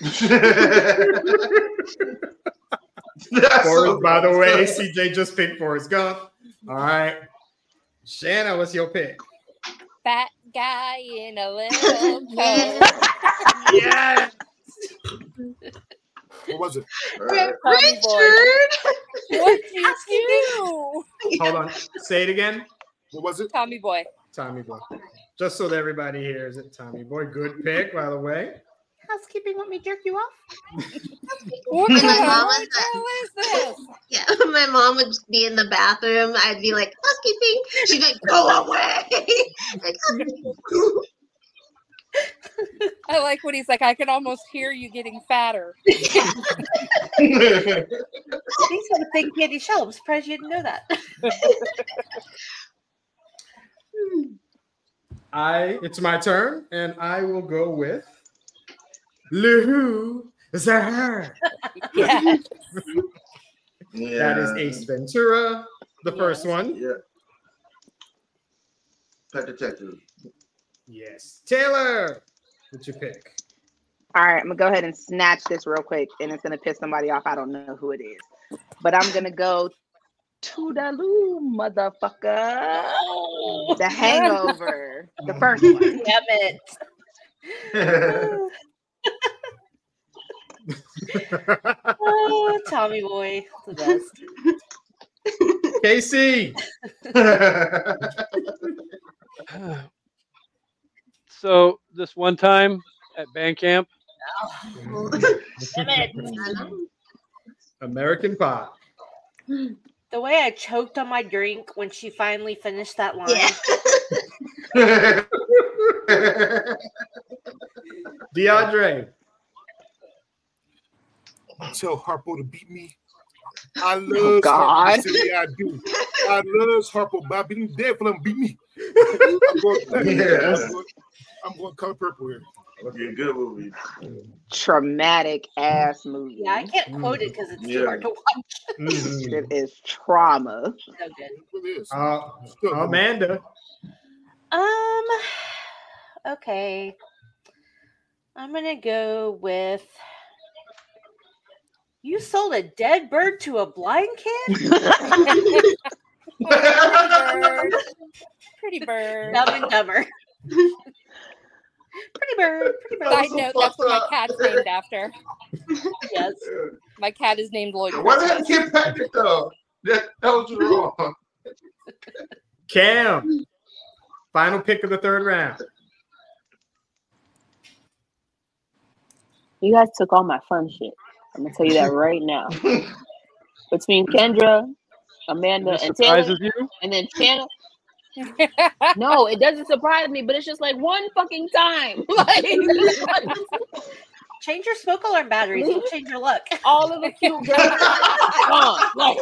Forrest, so by the way, CJ just picked Forrest Gump. All right. Shanna, what's your pick? Fat guy in a little coat. Yeah. What was it? Tommy boy. Uh, Richard. What did you do? Hold on. Say it again. What was it? Tommy boy. Tommy Boy. Just so that everybody hears it. Tommy Boy. Good pick, by the way. Housekeeping, want me jerk you off? What And the my hell mom was is this? Yeah, my mom would be in the bathroom. I'd be like, housekeeping. She'd be like, go away. like, I like when he's like, I can almost hear you getting fatter. He's got a big candy shell. I'm surprised you didn't know that. I it's my turn, and I will go with Lou Zahar. Yeah. That is Ace Ventura, the first one. Yeah. Pet Detective. Yes. Taylor, what's your pick? All right, I'm gonna go ahead and snatch this real quick, and it's gonna piss somebody off. I don't know who it is, but I'm gonna go to the loo, motherfucker. Oh, the Hangover, the first one. Damn it. oh, Tommy boy, the best. Casey. So this one time at band camp, American Pie. The way I choked on my drink when she finally finished that line. DeAndre. Tell Harpo to beat me. I oh, love Oh, God. Harpo. Say, I do. I love Harpo, but I beat him dead for him beat me. I'm going, Yeah. I'm going, I'm going color purple here. Okay, good movie. Traumatic ass movie. Yeah, I can't quote it because it's too hard to watch. Mhm. It is trauma. So good. Uh, Still a good movie. Amanda. Um. Okay. I'm gonna go with. You sold a dead bird to a blind kid? Pretty bird. Dumb and dumber. pretty bird. Pretty bird. Side note, that's what my cat's named after. Yes. My cat is named Lloyd. Why they have Christmas. Kim Patrick though? That, that was wrong. Cam. Final pick of the third round. You guys took all my fun shit. I'm gonna tell you that right now. Between Kendra, Amanda, and Taylor, you. and then Channel. No, it doesn't surprise me, but it's just like one fucking time. Like Change your smoke alarm batteries. It'll change your look. all of the cute girls gone. Like,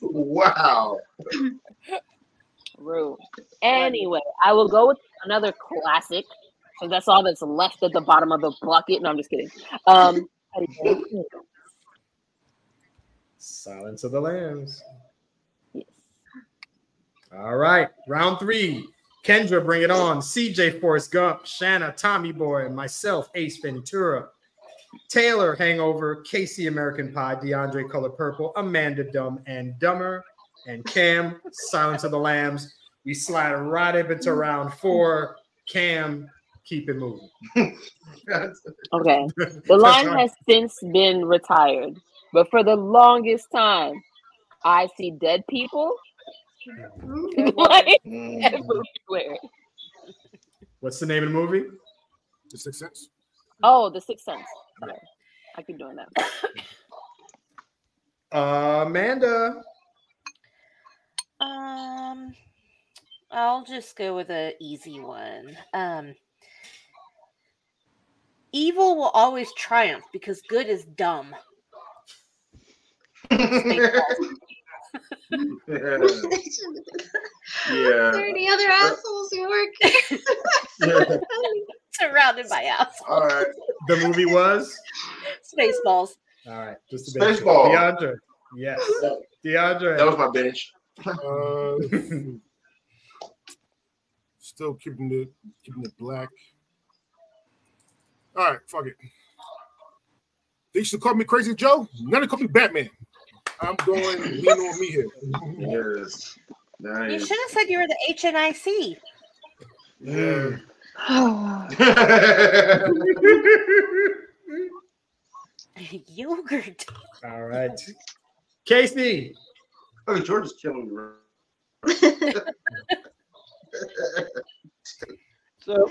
wow. rude. Anyway, I will go with another classic. because that's all that's left at the bottom of the bucket. No, I'm just kidding. Um, Silence of the Lambs. Yes. All right, round three. Kendra, bring it on. CJ Forrest Gump, Shanna, Tommy Boy, and myself, Ace Ventura. Taylor, Hangover, Casey, American Pie, DeAndre, Color Purple, Amanda, Dumb and Dumber, and Cam, Silence of the Lambs. We slide right up into round four. Cam, keep it moving. Okay. The line has since been retired, but for the longest time, I see dead people like everywhere. What's the name of the movie? The Sixth Sense. Oh, The Sixth Sense. Sorry. I keep doing that. Amanda. Um, I'll just go with an easy one. Um, evil will always triumph because good is dumb. Yeah. Are there any other assholes who work? Surrounded by assholes. All right. The movie was? Spaceballs. All right, just a bit. Spaceball. DeAndre. Yes. DeAndre. That was my bench. Uh, still keeping it keeping it black. All right, fuck it. They used to call me Crazy Joe. Now they call me Batman. I'm going lean on me here. Yes. You should have said you were the HNIC. Yeah. Yogurt. All right. Casey. oh, George is killing me. So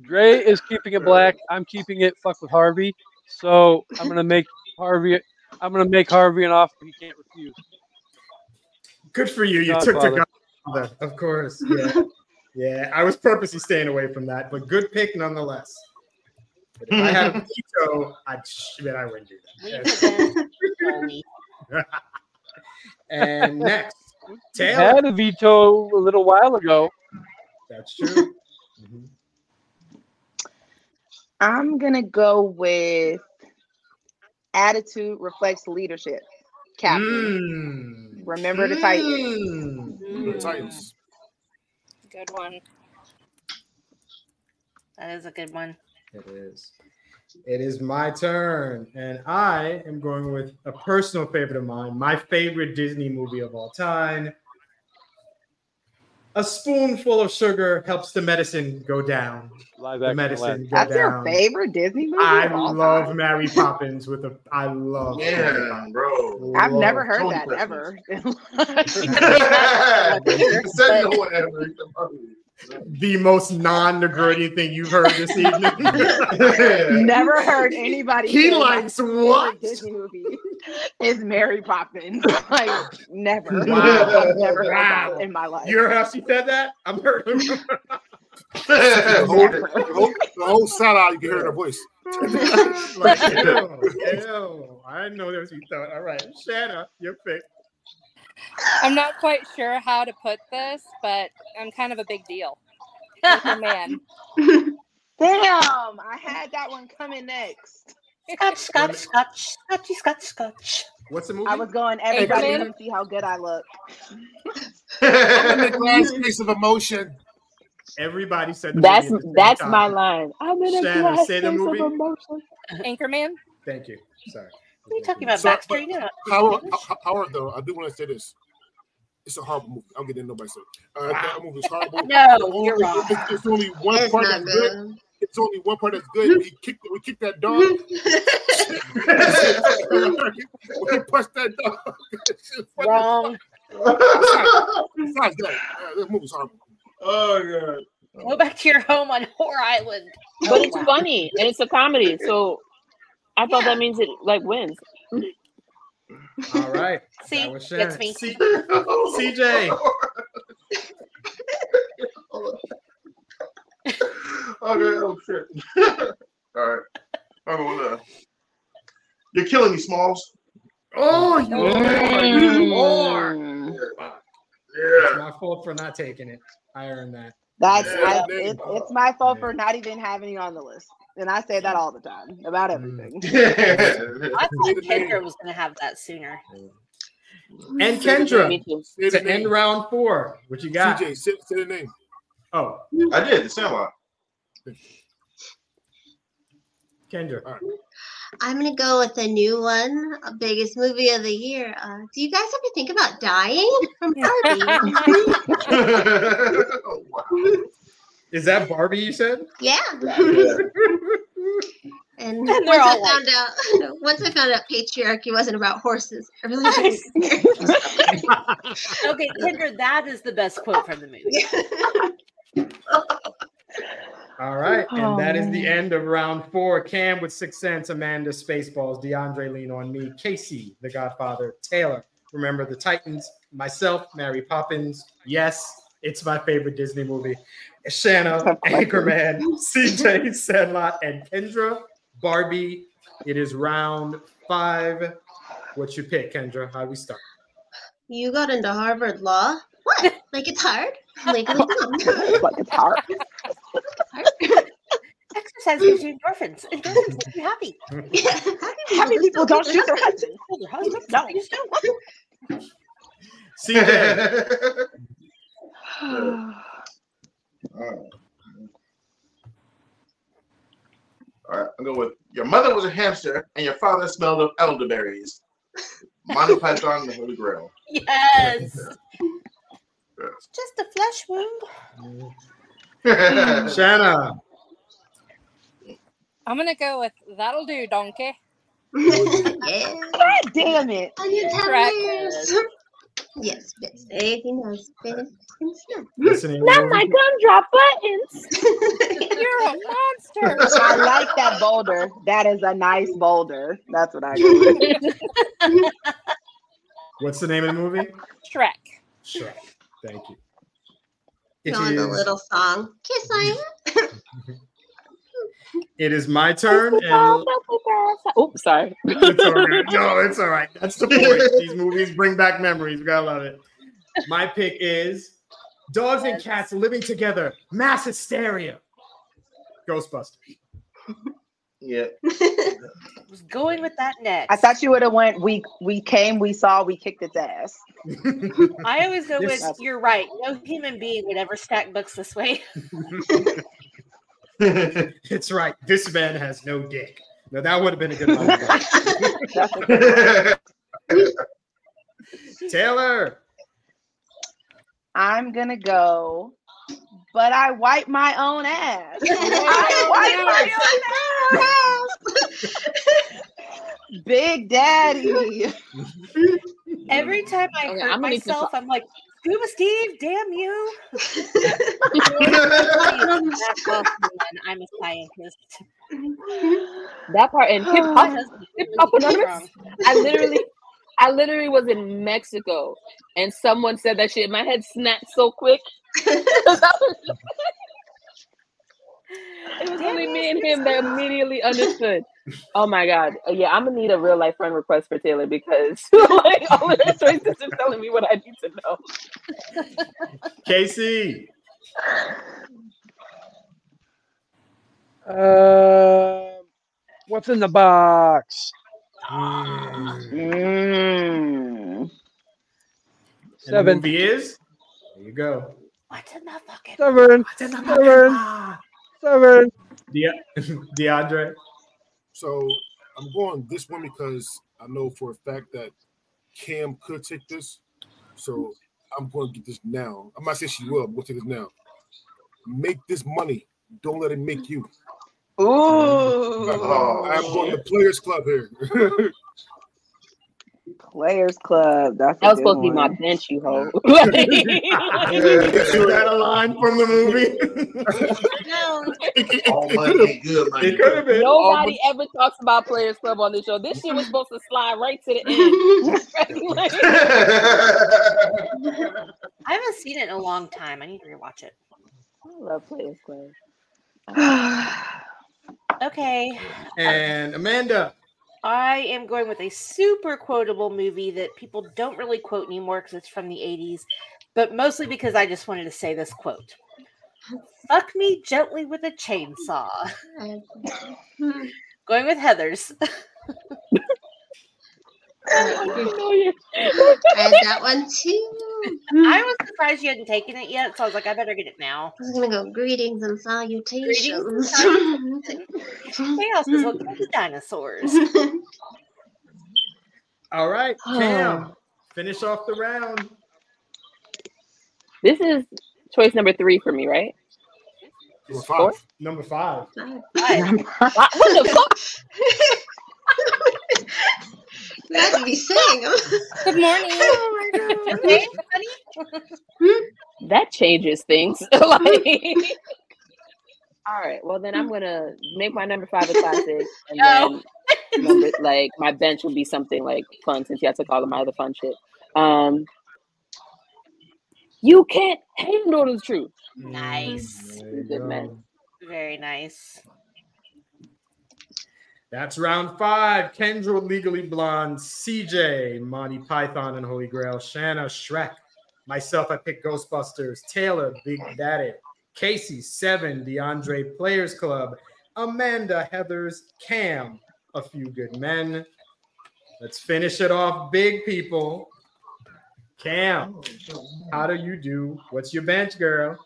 Dre is keeping it black. I'm keeping it fuck with Harvey. So I'm gonna make Harvey. I'm gonna make Harvey an offer he can't refuse. Good for you. You took Godfather. the Godfather, of course. Yeah. yeah. I was purposely staying away from that, but good pick nonetheless. But if I had a veto, I'd shit, I wouldn't do that. it then. Tony. and next, He Taylor. had a veto a little while ago. That's true. Mhm. I'm gonna go with attitude reflects leadership. Captain. Mm. Remember the Titans. Mm. Remember the Titans. Good one. That is a good one. It is. It is my turn, and I am going with a personal favorite of mine, my favorite Disney movie of all time. A spoonful of sugar helps the medicine go down. Live The medicine Aladdin. go That's your favorite Disney movie? I love time? Mary Poppins with a. I love. Mary Yeah, Poppins. bro. I've never Love- heard Totally that Christmas. ever. You said no one ever. The most non-Negroni thing you've heard this evening. Never heard anybody. He likes what? Disney movie is Mary Poppins. Like never. Wow. I've never heard Wow. that in my life. You heard how she said that? I'm heard. The whole, the the whole shout out, you can hear her voice. like, ew, ew. I know that was you thought. All right, Shanna, your pick. I'm not quite sure how to put this, but I'm kind of a big deal. Anchor Man. Damn, I had that one coming next. Scotch, scotch, scotch, scotchy, scotch, scotch. What's the movie? I was going everybody Anchorman? can see how good I look. I'm in the glass case of emotion. Everybody said the That's movie at the same that's time. my line. I'm in a Shannon, glass say the case of movie. emotion. Anchorman. Thank you. Sorry. What are you talking about, So, Baxter? but You know, Howard, Howard, though, I do want to say this. It's a horrible movie. I'm getting nobody said. Uh, That movie is horrible. No, only- you're wrong. It's, it's only one It's part that's good. good. It's only one part that's good. We kicked, we kicked that dog. we punched that dog. Wrong. Besides that, uh, this movie's horrible. Oh god. Go back to your home on Whore Island. But it's funny and it's a comedy, so I thought Yeah. that means it like wins. All right. See, that was gets Shannon. me. C- CJ. okay, oh shit. All right. I'm gonna, uh, you're killing me, Smalls. Oh, you Mm. more. It's Yeah. my fault for not taking it. I earned that. That's Yeah, I, it, it's my fault for not even having you on the list. And I say that all the time about everything. I thought Kendra was going to have that sooner. And Kendra, too. Say to end round four, what you got? CJ, say, say the name. Oh, I did the Sandlot. Kendra. I'm gonna go with a new one, biggest movie of the year. Uh, do you guys ever think about dying from Barbie? oh, wow. Is that Barbie you said? yeah. Yeah. And, And once they're I all found out, once I found out patriarchy wasn't about horses, I really got scared. Okay, Kendra, that is the best quote from the movie. All right. And Oh, that is the oh. end of round four. Cam with Six Sense, Amanda Spaceballs, DeAndre Lean on me, Casey, the Godfather, Taylor. Remember the Titans, myself, Mary Poppins. Yes, it's my favorite Disney movie. Shanna, Anchorman, CJ, Sandlot, and Kendra, Barbie. It is round five. What you pick, Kendra? How do we start? You got into Harvard Law? What? Like it's hard? Legally dumb. like it's hard. Exercise gives you endorphins. Endorphins make you happy. Happy people don't shoot their husbands. Hold your husband. No. Please don't. CJ. Alright. All right, I'm going with your mother was a hamster and your father smelled of elderberries. Monty Python and the Holy Grail. Yes. Yes. Just a flesh wound. Shanna. I'm gonna go with that'll do, donkey. Oh, yeah. God damn it. Onion Correct. Towers. Yes, yes. Everything has been. Listening. Not my gumdrop buttons. You're a monster. I like that boulder. That is a nice boulder. That's what I do. What's the name of the movie? Shrek. Shrek. Thank you. You It know, the little song. Kiss I it is my turn. And Oh, sorry. it's all right. No, it's all right. That's the point. These movies bring back memories. We gotta love it. My pick is Dogs and Cats Living Together, Mass Hysteria, Ghostbusters. Yeah. was going with that next. I thought you would have went. We we came, we saw, we kicked its ass. I always go with you're right. No human being would ever stack books this way. It's right. This man has no dick. No, that would have been a good one. Taylor. I'm gonna go, but I wipe my own ass. I wipe my own ass. Big Daddy. Every time I Okay, hurt I'm gonna need to myself, I'm like, Scuba Steve, damn you. Back off, man. I'm a scientist. That part and hip hop, hip hop really anonymous. strong. I literally, I literally was in Mexico, and someone said that shit. My head snapped so quick. I was just- it was only me and him that immediately understood. Oh my god! Uh, Yeah, I'm gonna need a real life friend request for Taylor because like all of her choices are telling me what I need to know. Casey. Um, what's in the box? Mm. And the Seven. movie is. There you go. What's in the fucking Seven. Seven. Seven. De- DeAndre. So I'm going this one because I know for a fact that Cam could take this. So I'm going to get this now. I'm not saying she will, but we'll take this now. Make this money. Don't let it make you. Ooh. Oh, I'm going to Players Club here. Players Club. That's That a was good supposed to be my bench, you hoe. Is that a line from the movie? All money good money. it could have been. Nobody ever talks about Players Club on this show. This shit was supposed to slide right to the end. I haven't seen it in a long time. I need to rewatch it. I love Players Club. Okay. And Amanda. I am going with a super quotable movie that people don't really quote anymore because it's from the 80s, but mostly because I just wanted to say this quote Fuck me gently with a chainsaw. going with Heathers. I had that one too. I was surprised you hadn't taken it yet, so I was like, I better get it now. I was gonna go greetings and salutations. Chaos is what kills dinosaurs. All right, Cam. Finish off the round. This is choice number three for me, right? Number Four? five. Number five. What, what the fuck? You had to be saying them. Good morning. Oh my god. Okay, honey? Hmm? That changes things. like, hmm. all right. Well, then I'm gonna make my number five a classic, and No. then number, like my bench will be something like fun since you took all of my other fun shit. Um, you can't handle the truth. Nice. Mm, Good go. man. Very nice. That's round five. Kendra, Legally Blonde, CJ, Monty Python and Holy Grail, Shanna, Shrek. Myself, I picked Ghostbusters, Taylor, Big Daddy, Casey, Seven, DeAndre, Players Club, Amanda, Heathers, Cam, A Few Good Men. Let's finish it off, big people. Cam, how do you do? What's your bench, girl?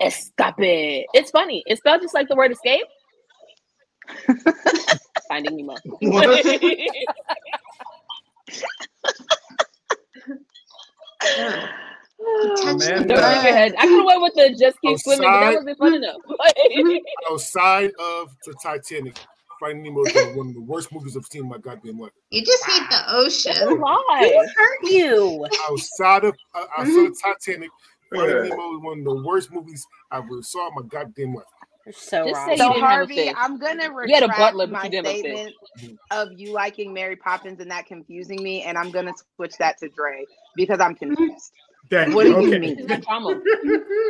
Escape. It's funny. It's spelled just like the word escape. Finding Nemo. Touch the Man, Don't uh, your head. I could have went with the just keep swimming, that Outside. wasn't fun enough. Like, Outside of the Titanic, Finding Nemo is one of the worst movies I've seen in my goddamn life. You just hate the ocean. why? It Hurt you. Outside of uh, outside of Titanic, Finding Nemo is one of the worst movies I ever saw in my goddamn life. You're so Just wrong. So you didn't have a Harvey. I'm gonna You a retract butler, my you didn't have a fish. statement of you liking Mary Poppins and that confusing me, and I'm gonna switch that to Dre because I'm confused. Thank What do you. you mean? It's my trauma.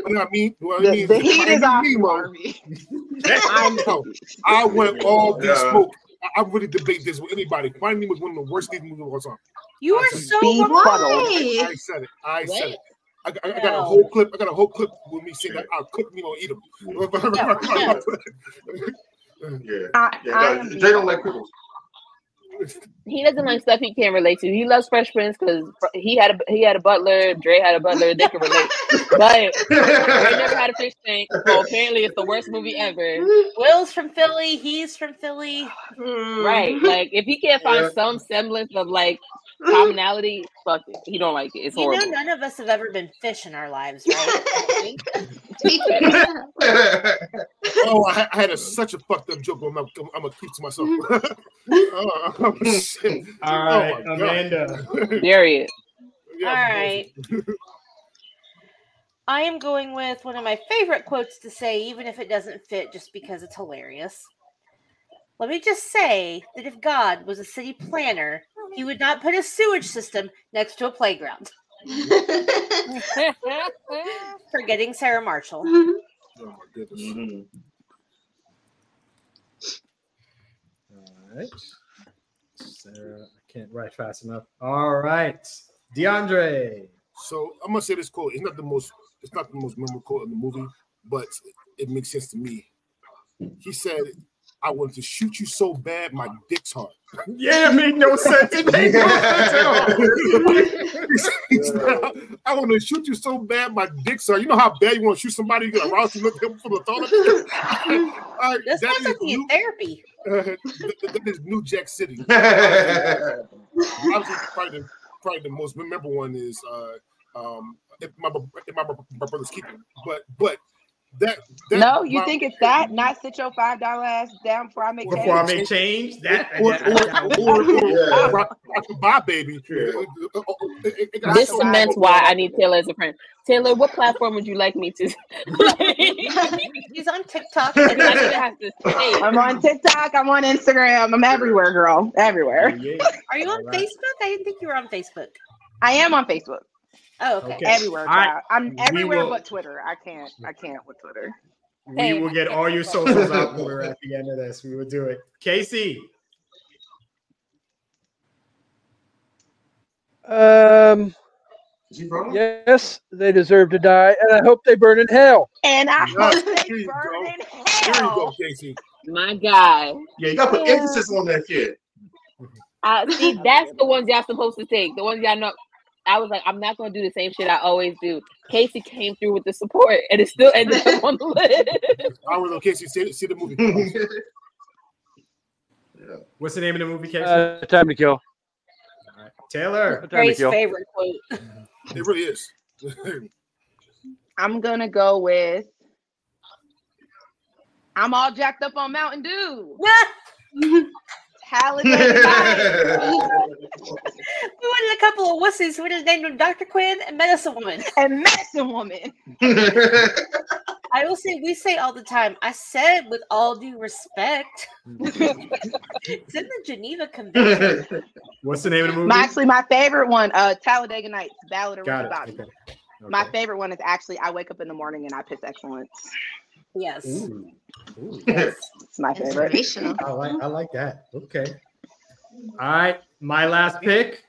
What I mean, what I The, mean, the heat is Finding off, Nemo, Harvey. I know. I went all this Yeah. smoke. I, I really debate this with anybody. Finding Nemo is one of the worst Disney movies of all time. You are so Be wrong. I said it. I said it. I, got- I got a whole clip. I got a whole clip with me saying that I'll cook me or eat them. Yeah. I, Yeah, I no, Jay don't like pickles. He doesn't like stuff he can't relate to. He loves Fresh Prince because he had a he had a butler. Dre had a butler. They can relate, but Dre never had a fish tank. So apparently, it's the worst movie ever. Will's from Philly. He's from Philly. Right? Like if he can't find Yeah. some semblance of like Mm-hmm. commonality, fuck it. He don't like it. It's You know, horrible. none of us have ever been fish in our lives, right? oh, I, had- I had a, such a fucked up joke. I'm, I'm, I'm gonna keep to myself. Mm-hmm. oh, shit. All oh, right, Oh, my God. Amanda. Period. All right. I am going with one of my favorite quotes to say, even if it doesn't fit, just because it's hilarious. Let me just say that if God was a city planner, he would not put a sewage system next to a playground. Forgetting Sarah Marshall. Oh my goodness. Mm-hmm. All right. Sarah, I can't write fast enough. All right. DeAndre. So I'm gonna say this quote. It's not the most. It's not the most memorable quote in the movie, but it makes sense to me. He said, "I wanted to shoot you so bad, my dick's hard." Yeah, it made no sense. It made no sense at all. He said, I want to shoot you so bad, my dick's hard. You know how bad you want to shoot somebody? You get aroused, you look at them from the toilet. All right, This that sounds like is the new- therapy. uh, that- that is New Jack City. Obviously, probably the, probably the most memorable one is uh, um, if my, if my, my brother's keeping. But but that, that No, you my- think it's that? Not sit your five dollar ass down before I make Before I change? make change, that, or, that- or, or, or, rock, rock bye, baby. This cements why I need Taylor as a friend. Taylor, what platform would you like me to? He's on TikTok. And I have to I'm on TikTok. I'm on Instagram. I'm everywhere, girl. Everywhere. Are you on All right. Facebook? I didn't think you were on Facebook. I am on Facebook. Oh, okay. Okay. Everywhere. All right. I'm everywhere will- but Twitter. I can't. I can't with Twitter. we will get all your socials out when we're at the end of this. We will do it. Casey. Um, yes, they deserve to die, and I hope they burn in hell. And I Yes, hope they burn go. in There you go. Casey. My guy. Yeah, you gotta put emphasis on that kid. Uh, see, that's the ones y'all supposed to take. The ones y'all know. I was like, I'm not gonna do the same shit I always do. Casey came through with the support, and it still ended up on the list. I was on Casey. See, see the movie. What's the name of the movie, Casey? Uh, time to kill. Taylor. Time to Gray's kill. favorite quote. It really is. I'm gonna go with. I'm all jacked up on Mountain Dew. Talladega Nights. We wanted a couple of wussies. We just named them Dr. Quinn and Medicine Woman. and Medicine Woman. I will say, we say all the time, I said with all due respect. it's in the Geneva Convention. What's the name of the movie? My, actually, my favorite one, uh, Talladega Nights, Ballad of Got Ricky. Bobby. Okay. My favorite one is actually I wake up in the morning and I piss excellence. Yes. Ooh. Ooh. It's my favorite. I like I like that. Okay. All right. My last pick.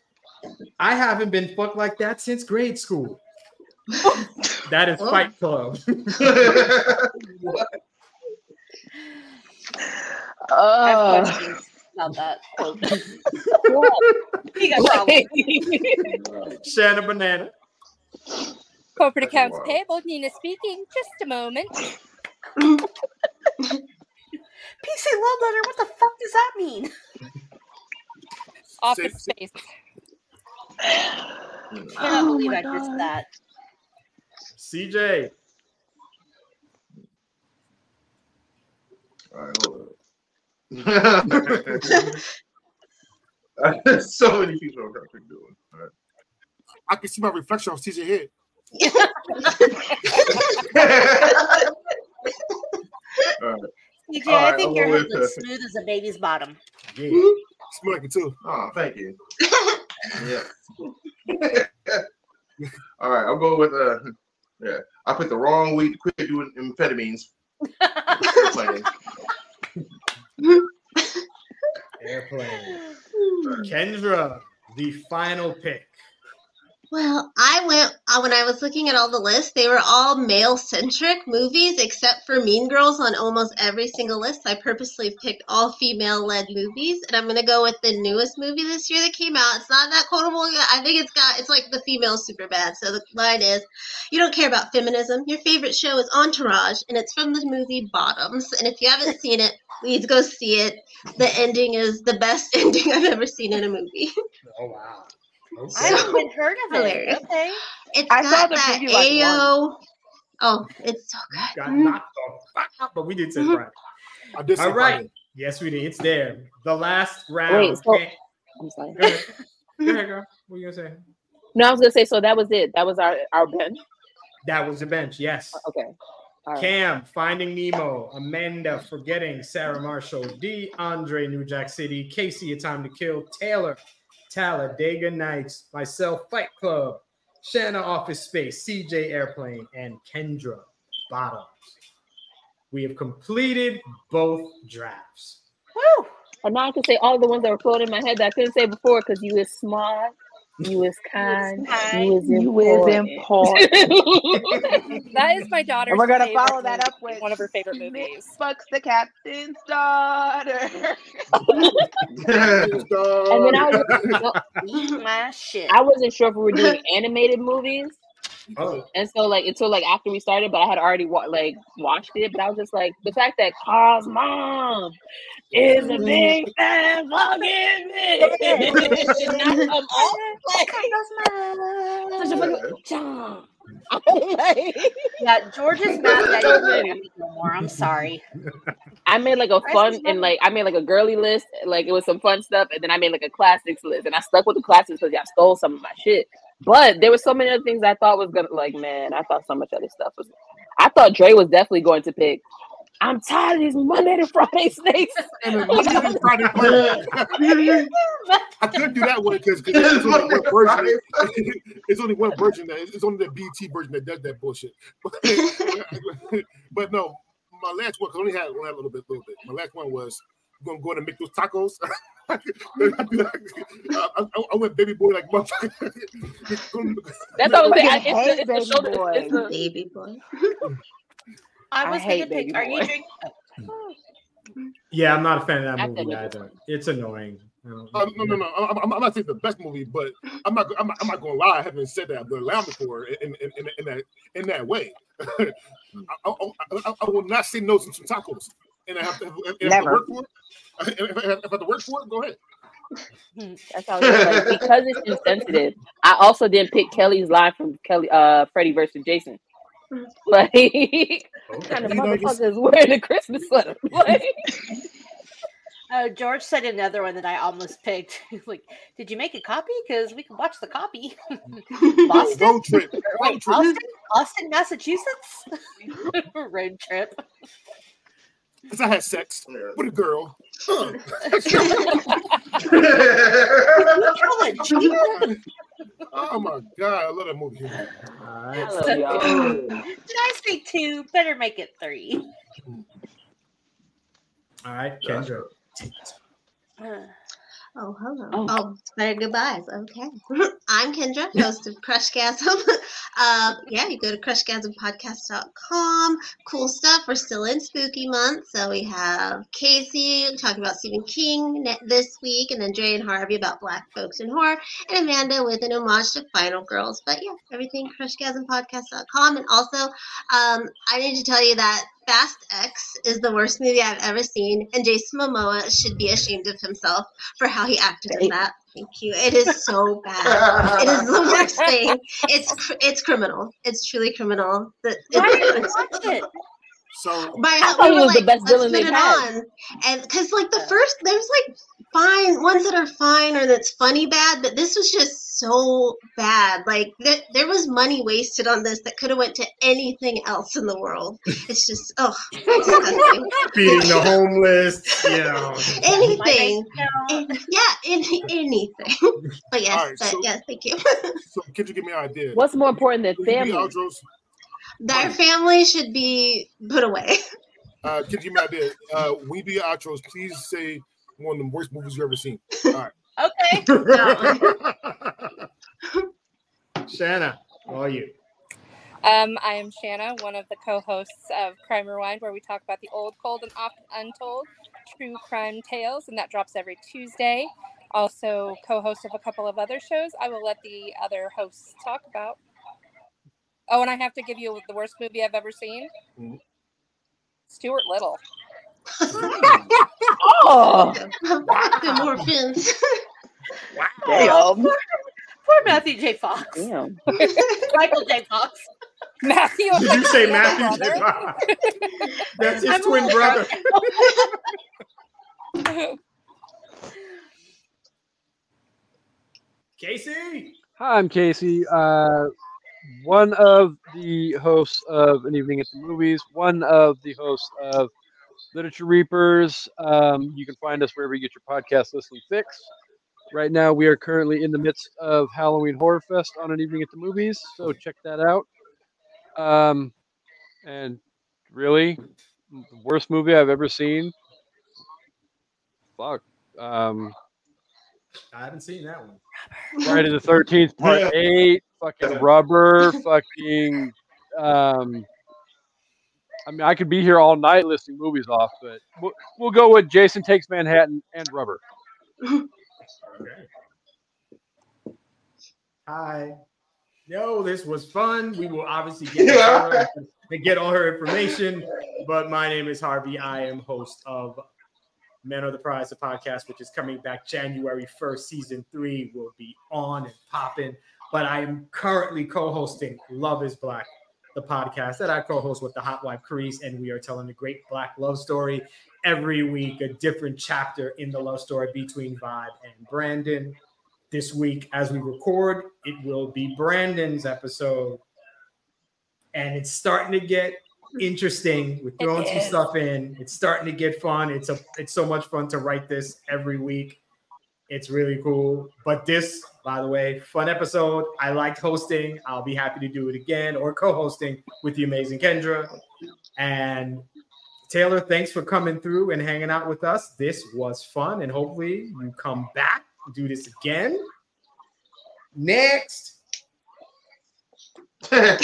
I haven't been fucked like that since grade school. That is Fight Club. Oh. I Oh, have questions about that quote. got problems. Shanna Banana. Corporate accounts payable, Nina speaking. Just a moment. PC love letter. What the fuck does that mean? Office space. Hmm. I cannot Oh believe my I missed that. CJ. All right, hold on. so many people are fucking doing. All right. I can see my reflection on CJ head. All right. CJ, All I right, think I'll your head with, looks smooth as a baby's bottom. Yeah. Smell too. Oh, thank you. yeah. All right, I'll go with uh yeah. I put the wrong week to quit doing amphetamines. Airplane. Airplane. Kendra, the final pick. Well, I went uh, when I was looking at all the lists. They were all male-centric movies, except for Mean Girls on almost every single list. I purposely picked all female-led movies, and I'm gonna go with the newest movie this year that came out. It's not that quotable. yet. I think it's got it's like the female Superbad. So the line is, "You don't care about feminism. Your favorite show is Entourage, and it's from the movie Bottoms. And if you haven't seen it, please go see it. The ending is the best ending I've ever seen in a movie. Oh wow. I haven't heard of it. Hilarious. Okay. It's I saw got the that preview, like, Ayo. Oh, it's so Got good. knocked the fuck out, but we did say mm-hmm. right. I did say All right. fire. Yes, we did. It's there. The last round. Wait, so Okay. I'm sorry. Go ahead. Go ahead, girl. What are you gonna say? No, I was gonna say so that was it. That was our our bench. That was the bench. Yes. Oh, okay. All right. Cam, Finding Nemo, Amanda, Forgetting, Sarah Marshall, D, Andre, New Jack City, Casey, A Time to Kill, Taylor, Talladega Nights, myself, Fight Club, Shanna, Office Space, CJ Airplane, and Kendra, Bottoms. We have completed both drafts. Woo! And now I can say all the ones that were floating in my head that I couldn't say before because you is smart, you is kind, you is You is important. important. That is my daughter. And we're gonna follow that up with one of her favorite movies. fucks the captain's daughter. And then I was Eat my shit. I wasn't sure if we were doing animated movies. Oh, And so like until like after we started, but I had already wa- like watched it. But I was just like the fact that Carl's mom is a big fan fucking bitch. Not come on, like, such a fucking John. like, Yeah, George is mad that you don't have no more. I'm sorry. I made like a fun and like I made like a girly list, like it was some fun stuff, and then I made like a classics list, and I stuck with the classics because y'all stole some of my shit. But there were so many other things I thought was gonna like, man, I thought so much other stuff was. I thought Dre was definitely going to pick. I'm tired of these Monday to Friday snakes. And then Monday through Friday play. I couldn't do that one because it's only one version. It's only one version that it's only the BT version that does that bullshit. but no, my last one because I only had, only had a little bit, little bit. My last one was gonna go and make those tacos. I, I, I went baby boy like motherfucker. That's all I'm saying. I- It's, the, it's, the Baby shoulder, Boy. it's the Baby boy. I I was hate gonna pick. Baby Are you drinking? yeah, I'm not a fan of that movie either. It's annoying. Um, Um, no, no, no. I'm, I'm, I'm not saying the best movie, but I'm not. I'm not, I'm not going to lie. I haven't said that, but allow me for it in, in, in, in that in that way. I, I, I, I will not say no to some tacos, and I have to, if, if have to Never. work for it. If, if, if I have to work for it, go ahead. That's how it's like because it's insensitive. I also didn't pick Kelly's line from Kelly, uh, Freddie versus Jason. Like, kind of You know, just- motherfuckers wearing a Christmas sweater. Like, Oh, George said another one that I almost picked. Like, "Did you make a copy? Because we can watch the copy." Boston, Road trip. Road Wait, trip. Austin, Austin, Massachusetts. Road trip. Because I had sex with a girl. Huh. oh my god, I love that movie. all I right. love. Did I say two? Better make it three. All right, Kendra. Uh, Oh, hello. Oh. Oh, better goodbyes. Okay. I'm Kendra, host of Crushgasm. uh, yeah, you go to crushgasmpodcast.com. Cool stuff. We're still in spooky month. So we have Casey talking about Stephen King this week, and then Dre and Harvey about black folks in horror, and Amanda with an homage to Final Girls. But yeah, everything crushgasmpodcast.com. And also, um, I need to tell you that Fast X is the worst movie I've ever seen, and Jason Momoa should be ashamed of himself for how he acted in that. Thank you. It is so bad. It is the worst thing. It's it's criminal. It's truly criminal. The, why did you watch it? So my, I thought we he were was the best villain put they've had. on, and because like the first, there's like fine ones that are fine or that's funny bad, but this was just so bad. Like th- there was money wasted on this that could have went to anything else in the world. It's just oh, disgusting. Feeding the homeless, yeah, anything. No. Yeah, any, anything. but yes, All right, but so- yes, thank you. so can you give me an idea? What's more important than Will you do family? Outros? Their family should be put away. Uh, can you give me an idea? Uh, when you do outros, please say one of the worst movies you've ever seen. All right. Okay. Shanna, how are you? Um, I am Shanna, one of the co-hosts of Crime Rewind, where we talk about the old, cold, and often untold true crime tales, and that drops every Tuesday. Also, co-host of a couple of other shows. I will let the other hosts talk about. Oh, and I have to give you the worst movie I've ever seen. Mhm. Stuart Little. Oh, The Morphins. Oh, poor, poor Matthew J. Fox. damn. Michael J. Fox. Matthew. Did you say Matthew? J. Fox? That's his I'm twin brother. Casey. Hi, I'm Casey. Uh, one of the hosts of An Evening at the Movies, one of the hosts of Literature Reapers. Um, you can find us wherever you get your podcast listening fix. Right now, we are currently in the midst of Halloween Horror Fest on An Evening at the Movies, so check that out. Um, and really, the worst movie I've ever seen. Fuck. Um, I haven't seen that one. Friday the Thirteenth Part Eight, fucking Rubber, fucking. Um, I mean, I could be here all night listing movies off, but we'll, we'll go with Jason Takes Manhattan and Rubber. Okay. Hi. Yo, this was fun. We will obviously get to Yeah. her and get all her information. But my name is Harvey. I am host of Men of the Prize, the podcast, which is coming back January 1st. Season three will be on and popping. But I am currently co-hosting Love is Black, the podcast that I co-host with the Hot Wife Carice, and we are telling a great black love story every week, a different chapter in the love story between Vibe and Brandon. This week, as we record, it will be Brandon's episode. And it's starting to get interesting. We're throwing some stuff in. It's starting to get fun. It's a it's so much fun to write this every week. It's really cool. But this, by the way, fun episode. I liked hosting. I'll be happy to do it again or co-hosting with the amazing Kendra. And Taylor, thanks for coming through and hanging out with us. This was fun, and hopefully you come back, do this again. Next. I'm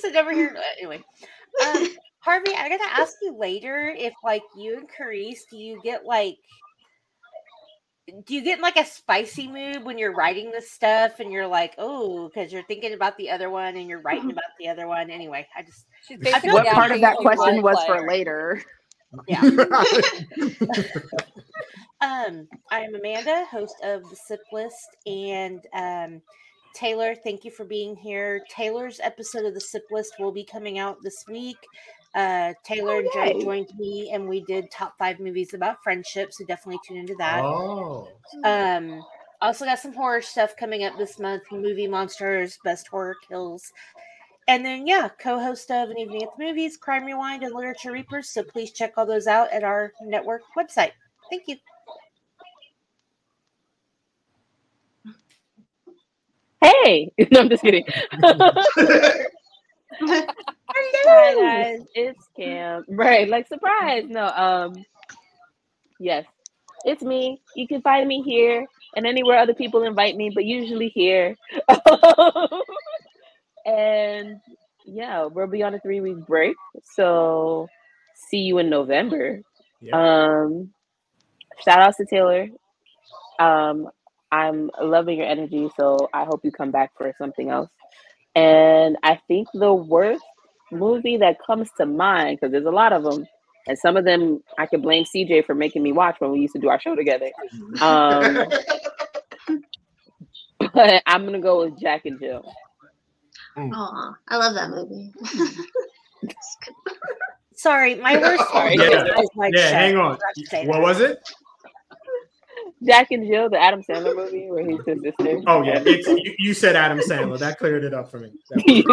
sitting over here. Anyway, um, Harvey, I gotta ask you later if, like, you and Carice, do you get like, do you get in, like a spicy mood when you're writing this stuff and you're like, oh, because you're thinking about the other one and you're writing about the other one? Anyway, I just, I feel What like part of that question role was for later? yeah. Um, I am Amanda, host of the Sip List, and um, Taylor, thank you for being here. Taylor's episode of the Sip List will be coming out this week. Uh, Taylor and Joe joined me, and we did top five movies about friendship. So definitely tune into that. Oh, Um, also got some horror stuff coming up this month. Movie monsters, best horror kills, and then yeah, co-host of an evening at the movies, Crime Rewind, and Literature Reapers. So please check all those out at our network website. Thank you. Hey, no, I'm just kidding. Hi guys, it's Cam. Right, like surprise. No, um, yes, it's me. You can find me here and anywhere other people invite me, but usually here. and yeah, we'll be on a three week break, so see you in November. yeah. Um, shout outs to Taylor. Um, I'm loving your energy, so I hope you come back for something else. And I think the worst movie that comes to mind, because there's a lot of them, and some of them I can blame CJ for making me watch when we used to do our show together. Um, but I'm gonna go with Jack and Jill. Aw, I love that movie. Sorry, my worst Sorry. one Yeah. is yeah, hang on. I forgot to say What was it? Jack and Jill, the Adam Sandler movie where he's his sister. Oh yeah, it's you, you said Adam Sandler. That cleared it up for me.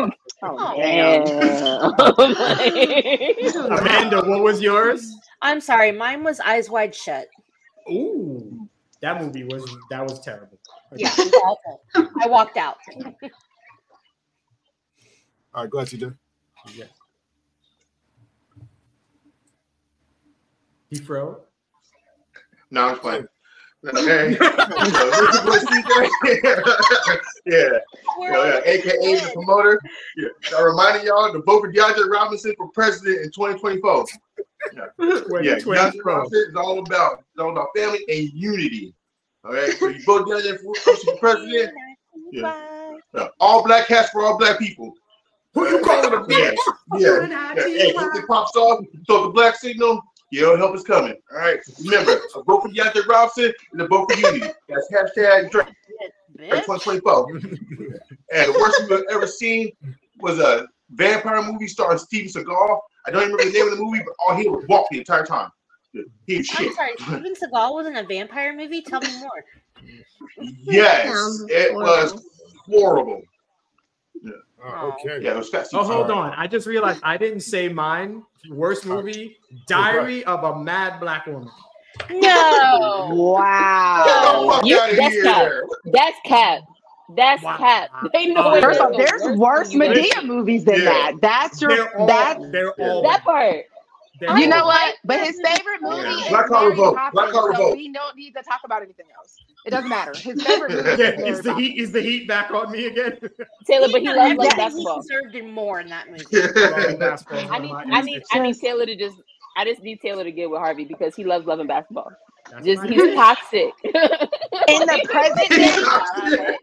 Oh, Oh, damn. Amanda, what was yours? I'm sorry, mine was Eyes Wide Shut. Ooh, that movie was that was terrible. Yeah, it was awful. I walked out. All right, go ahead, TJ. Yeah. He froze. No, I'm playing. Okay. yeah. You know, yeah. AKA the promoter. Yeah. I reminding y'all to vote for DeAndre Robinson for president in 2024. Yeah, yeah. DeAndre Robinson is all about it's all about family and unity. All right. So you vote DeAndre for, uh, for president. Yeah. Yeah. All black hats for all black people. Who you calling a bitch? Yeah. yeah. Hey, if it pops off, throw the black signal. Your help is coming. All right. Remember, a vote for DeAndre Robinson and a vote for Unity. That's hashtag Drake. 2024. and the worst we've ever seen was a vampire movie starring Steven Seagal. I don't even remember the name of the movie, but all he was walk the entire time. He was I'm shit. sorry, Steven Seagal wasn't a vampire movie? Tell me more. Yes, it was horrible. Oh, okay. Yeah, it was fast. Oh, hold on. I just realized I didn't say mine. Worst movie, Diary of a Mad Black Woman. No. Wow. You, that's cap. That's cap. That's cap. They know it. First is off, there's worse movie. Madea movies than Yeah. that. That's your They're all, that's all That part. they're you all- know what? But his favorite movie Yeah. is Black Collar Mary Vote. Black Collar so Vote. we don't need to talk about anything else. It doesn't matter. His favorite is Yeah, is the Poppins. heat is the heat back on me again? Taylor, but he Yeah, loves like basketball. He deserved it more in that movie. Loving basketball is I need, I need, I need Taylor to just, I just need Taylor to get with Harvey because he loves loving basketball. That's Just he's did. toxic. In the present day,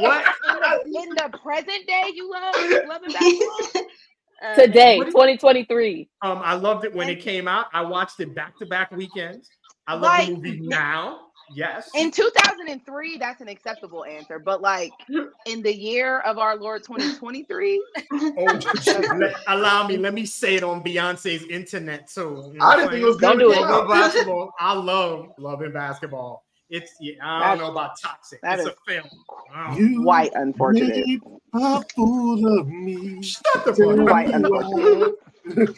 What? in the, in the present day, you love loving basketball. Uh, Today, 2023. Um, I loved it when it came out. I watched it back to back weekends. I love Like- the movie now. Yes. In 2003, that's an acceptable answer. But like in the year of our Lord 2023, Oh, let- allow me. Let me say it on Beyonce's internet too. You know I didn't think it was saying? Don't do it. Loving basketball. I love loving basketball. It's yeah, I don't know about toxic. that It's is- a film. Wow. You white unfortunate. made a fool of me. Shut the fuck White up. Unfortunate.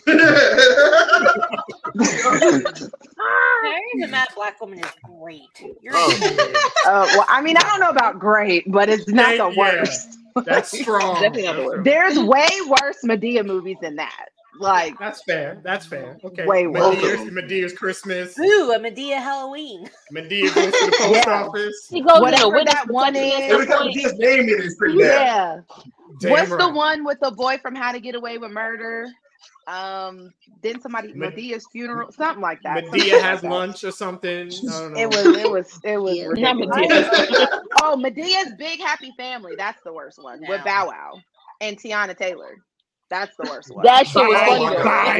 Diary of a Mad Black Woman is great. You're Oh, Uh, well, I mean, I don't know about great, but it's not the Thank- yeah. worst. That's strong. Definitely not the worst. There's way worse Madea movies than that. Like, That's fair. That's fair. Okay. Way worse. Madea's, Madea's Christmas. Ooh, a Madea Halloween. Madea goes to the post Yeah. office. He goes whatever witness that one is. Every time he gets name it's pretty bad. Yeah. Damn What's the one with the boy from How to Get Away with Murder? Um, didn't somebody Med- Madea's funeral, something like that. Madea like has that. lunch or something. I don't know. It was, it was, it was. Not ridiculous. Madea. Oh, Madea's Big Happy Family. That's the worst one with Bow Wow and Teyana Taylor. That's the worst one. That shit was funny my though. God.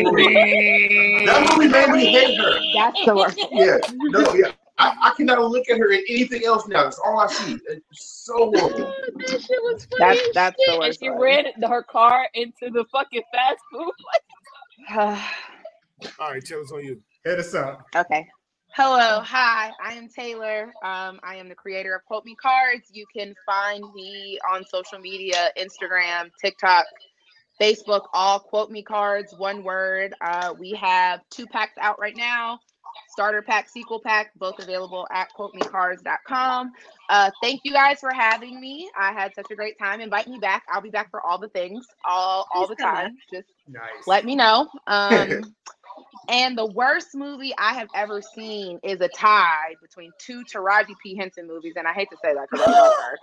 That movie made me hate her. That's the worst. Yeah, no, yeah. I, I cannot look at her in anything else now. That's all I see. It's so horrible. that shit was funny. That's- as that's the shit. And she ran her car into the fucking fast food. all right, tell us on you. Hit us up. Okay. Hello, hi. I am Taylor. Um, I am the creator of Quote Me Cards. You can find me on social media, Instagram, TikTok, Facebook, all Quote Me Cards, one word. Uh, we have two packs out right now. Starter pack, sequel pack, both available at quotemecards.com. Uh, thank you guys for having me. I had such a great time. Invite me back. I'll be back for all the things, all all the time. Just Nice. let me know. Um, and the worst movie I have ever seen is a tie between two Taraji P. Henson movies, and I hate to say that because I love her.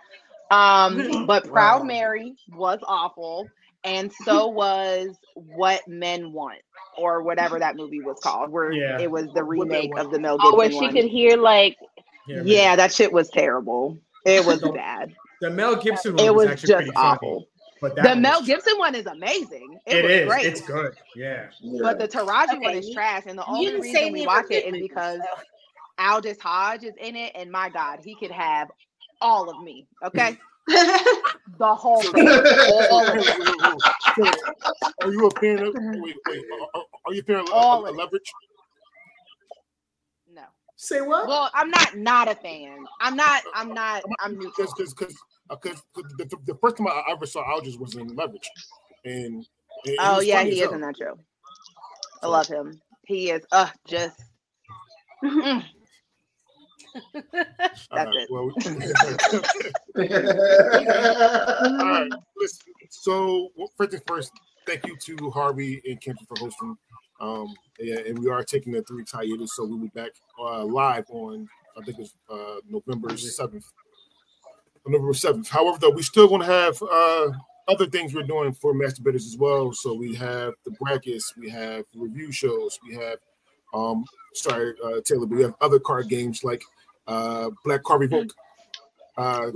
Um, but Proud Wow. Mary was awful, and so was What Men Want, or whatever that movie was called, where Yeah. it was the remake of the Mel Gibson Oh, where she one. could hear like Yeah, yeah, that shit was terrible. It was The- bad. The Mel Gibson one It was, was actually just pretty funny. awful. But The Mel was- Gibson one is amazing. It, It was is. great. It's good. Yeah. But the Taraji one is trash, and the you only didn't reason say we watch of her it good is movies, because so. Aldis Hodge is in it, and my God, he could have all of me. Okay, the whole thing. All of it. Are you a fan of? Wait, wait. Are, are you a fan of All uh, of leverage? No. Say what? Well, I'm not not a fan. I'm not. I'm not. I'm neutral. Because because because the, the, the first time I ever saw Aldis was in Leverage, and, and Oh yeah, he is hell. in that show. I love him. He is. Uh, just. That's right, it. Well, all right. Listen. So well, first things first. Thank you to Harvey and Kendra for hosting. Um, yeah, and we are taking a three weeks hiatus, so we'll be back uh, live on I think it's uh, November seventh. November seventh. However, though, we still going to have uh, other things we're doing for Mass Debaters as well. So we have the brackets, we have review shows, we have um sorry uh, Taylor, but we have other card games like uh, Black Card Revoke. Uh.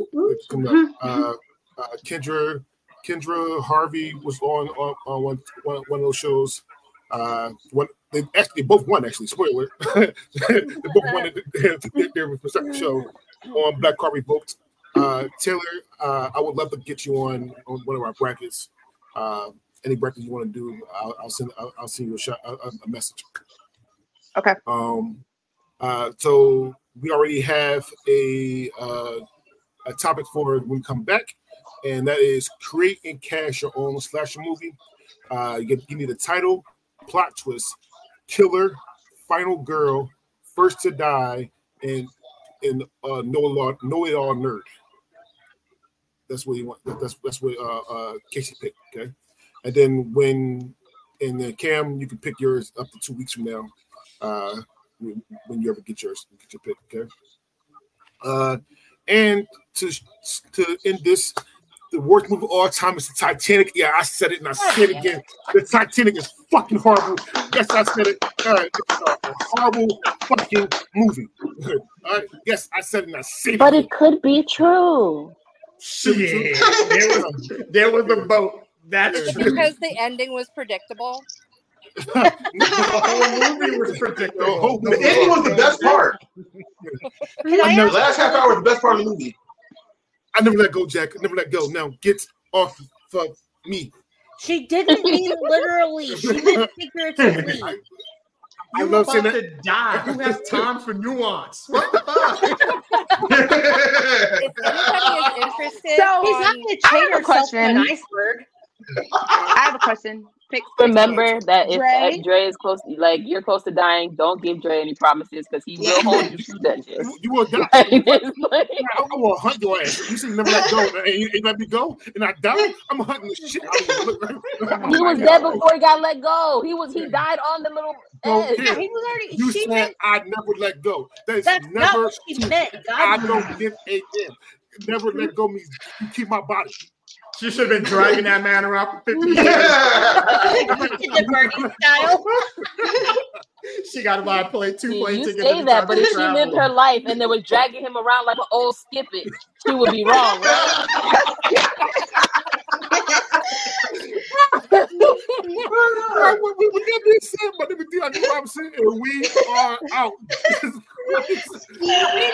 Uh, uh, Kendra Kendra Harvey was on on, on one, one one of those shows. Uh, one they actually they both won actually. Spoiler, they both won their, their, their respective show on Black Card Revoked. Uh, Taylor, uh, I would love to get you on on one of our brackets. Uh, any bracket you want to do, I'll, I'll send I'll, I'll send you a, shot, a, a message. Okay. Um. Uh. So we already have a uh, a topic for when we come back, and that is create and cast your own slasher movie. Uh, you, get, you need title, plot twist, killer, final girl, first to die, and and uh, know all, know it all nerd. That's what you want. That's that's what uh, uh, Casey picked. Okay, and then when and then Cam, you can pick yours up to two weeks from now. Uh, when, when you ever get yours, get your pick. Okay. Uh, and to to end this, the worst movie of all time is the Titanic. Yeah, I said it and I said it again. The Titanic is fucking horrible. Yes, I said it. All right, it's a horrible fucking movie. All right. Yes, I said it and I said it. But it could be true. Shit, there was there was a boat. That's Is it true. because the ending was predictable? The whole movie was predictable. The ending was the best part. Can I The last half hour was the best part of the movie. I never let go, Jack. I never let go. Now get off of me. She didn't mean literally. She meant figuratively. I You love saying about that. to die. Who has time for nuance? What the fuck? If anybody is interested, So He's not on- going to I chain herself to an iceberg. I have a question. Pick, Remember that if Dre? Dre is close, like you're close to dying, don't give Dre any promises because he will hold you to that shit. You will die. Like, it's like- I, I will hunt your ass. You say never let go, and you ain't let me go, and I die. I'm hunting the shit out of you. Look, right- he oh was dead before he got let go. He was he died on the little Don't edge. care. He was already. You said meant I never let go. That's, that's not never. what she meant. I God, don't give a damn. Never let go means you keep my body. She should have been dragging that man around for 50 years. the Bernie style. she got to buy a plane, two See, plane you say that, time but if she travel. lived her life and they was dragging him around like an old skip it, she would be wrong, right? We are out.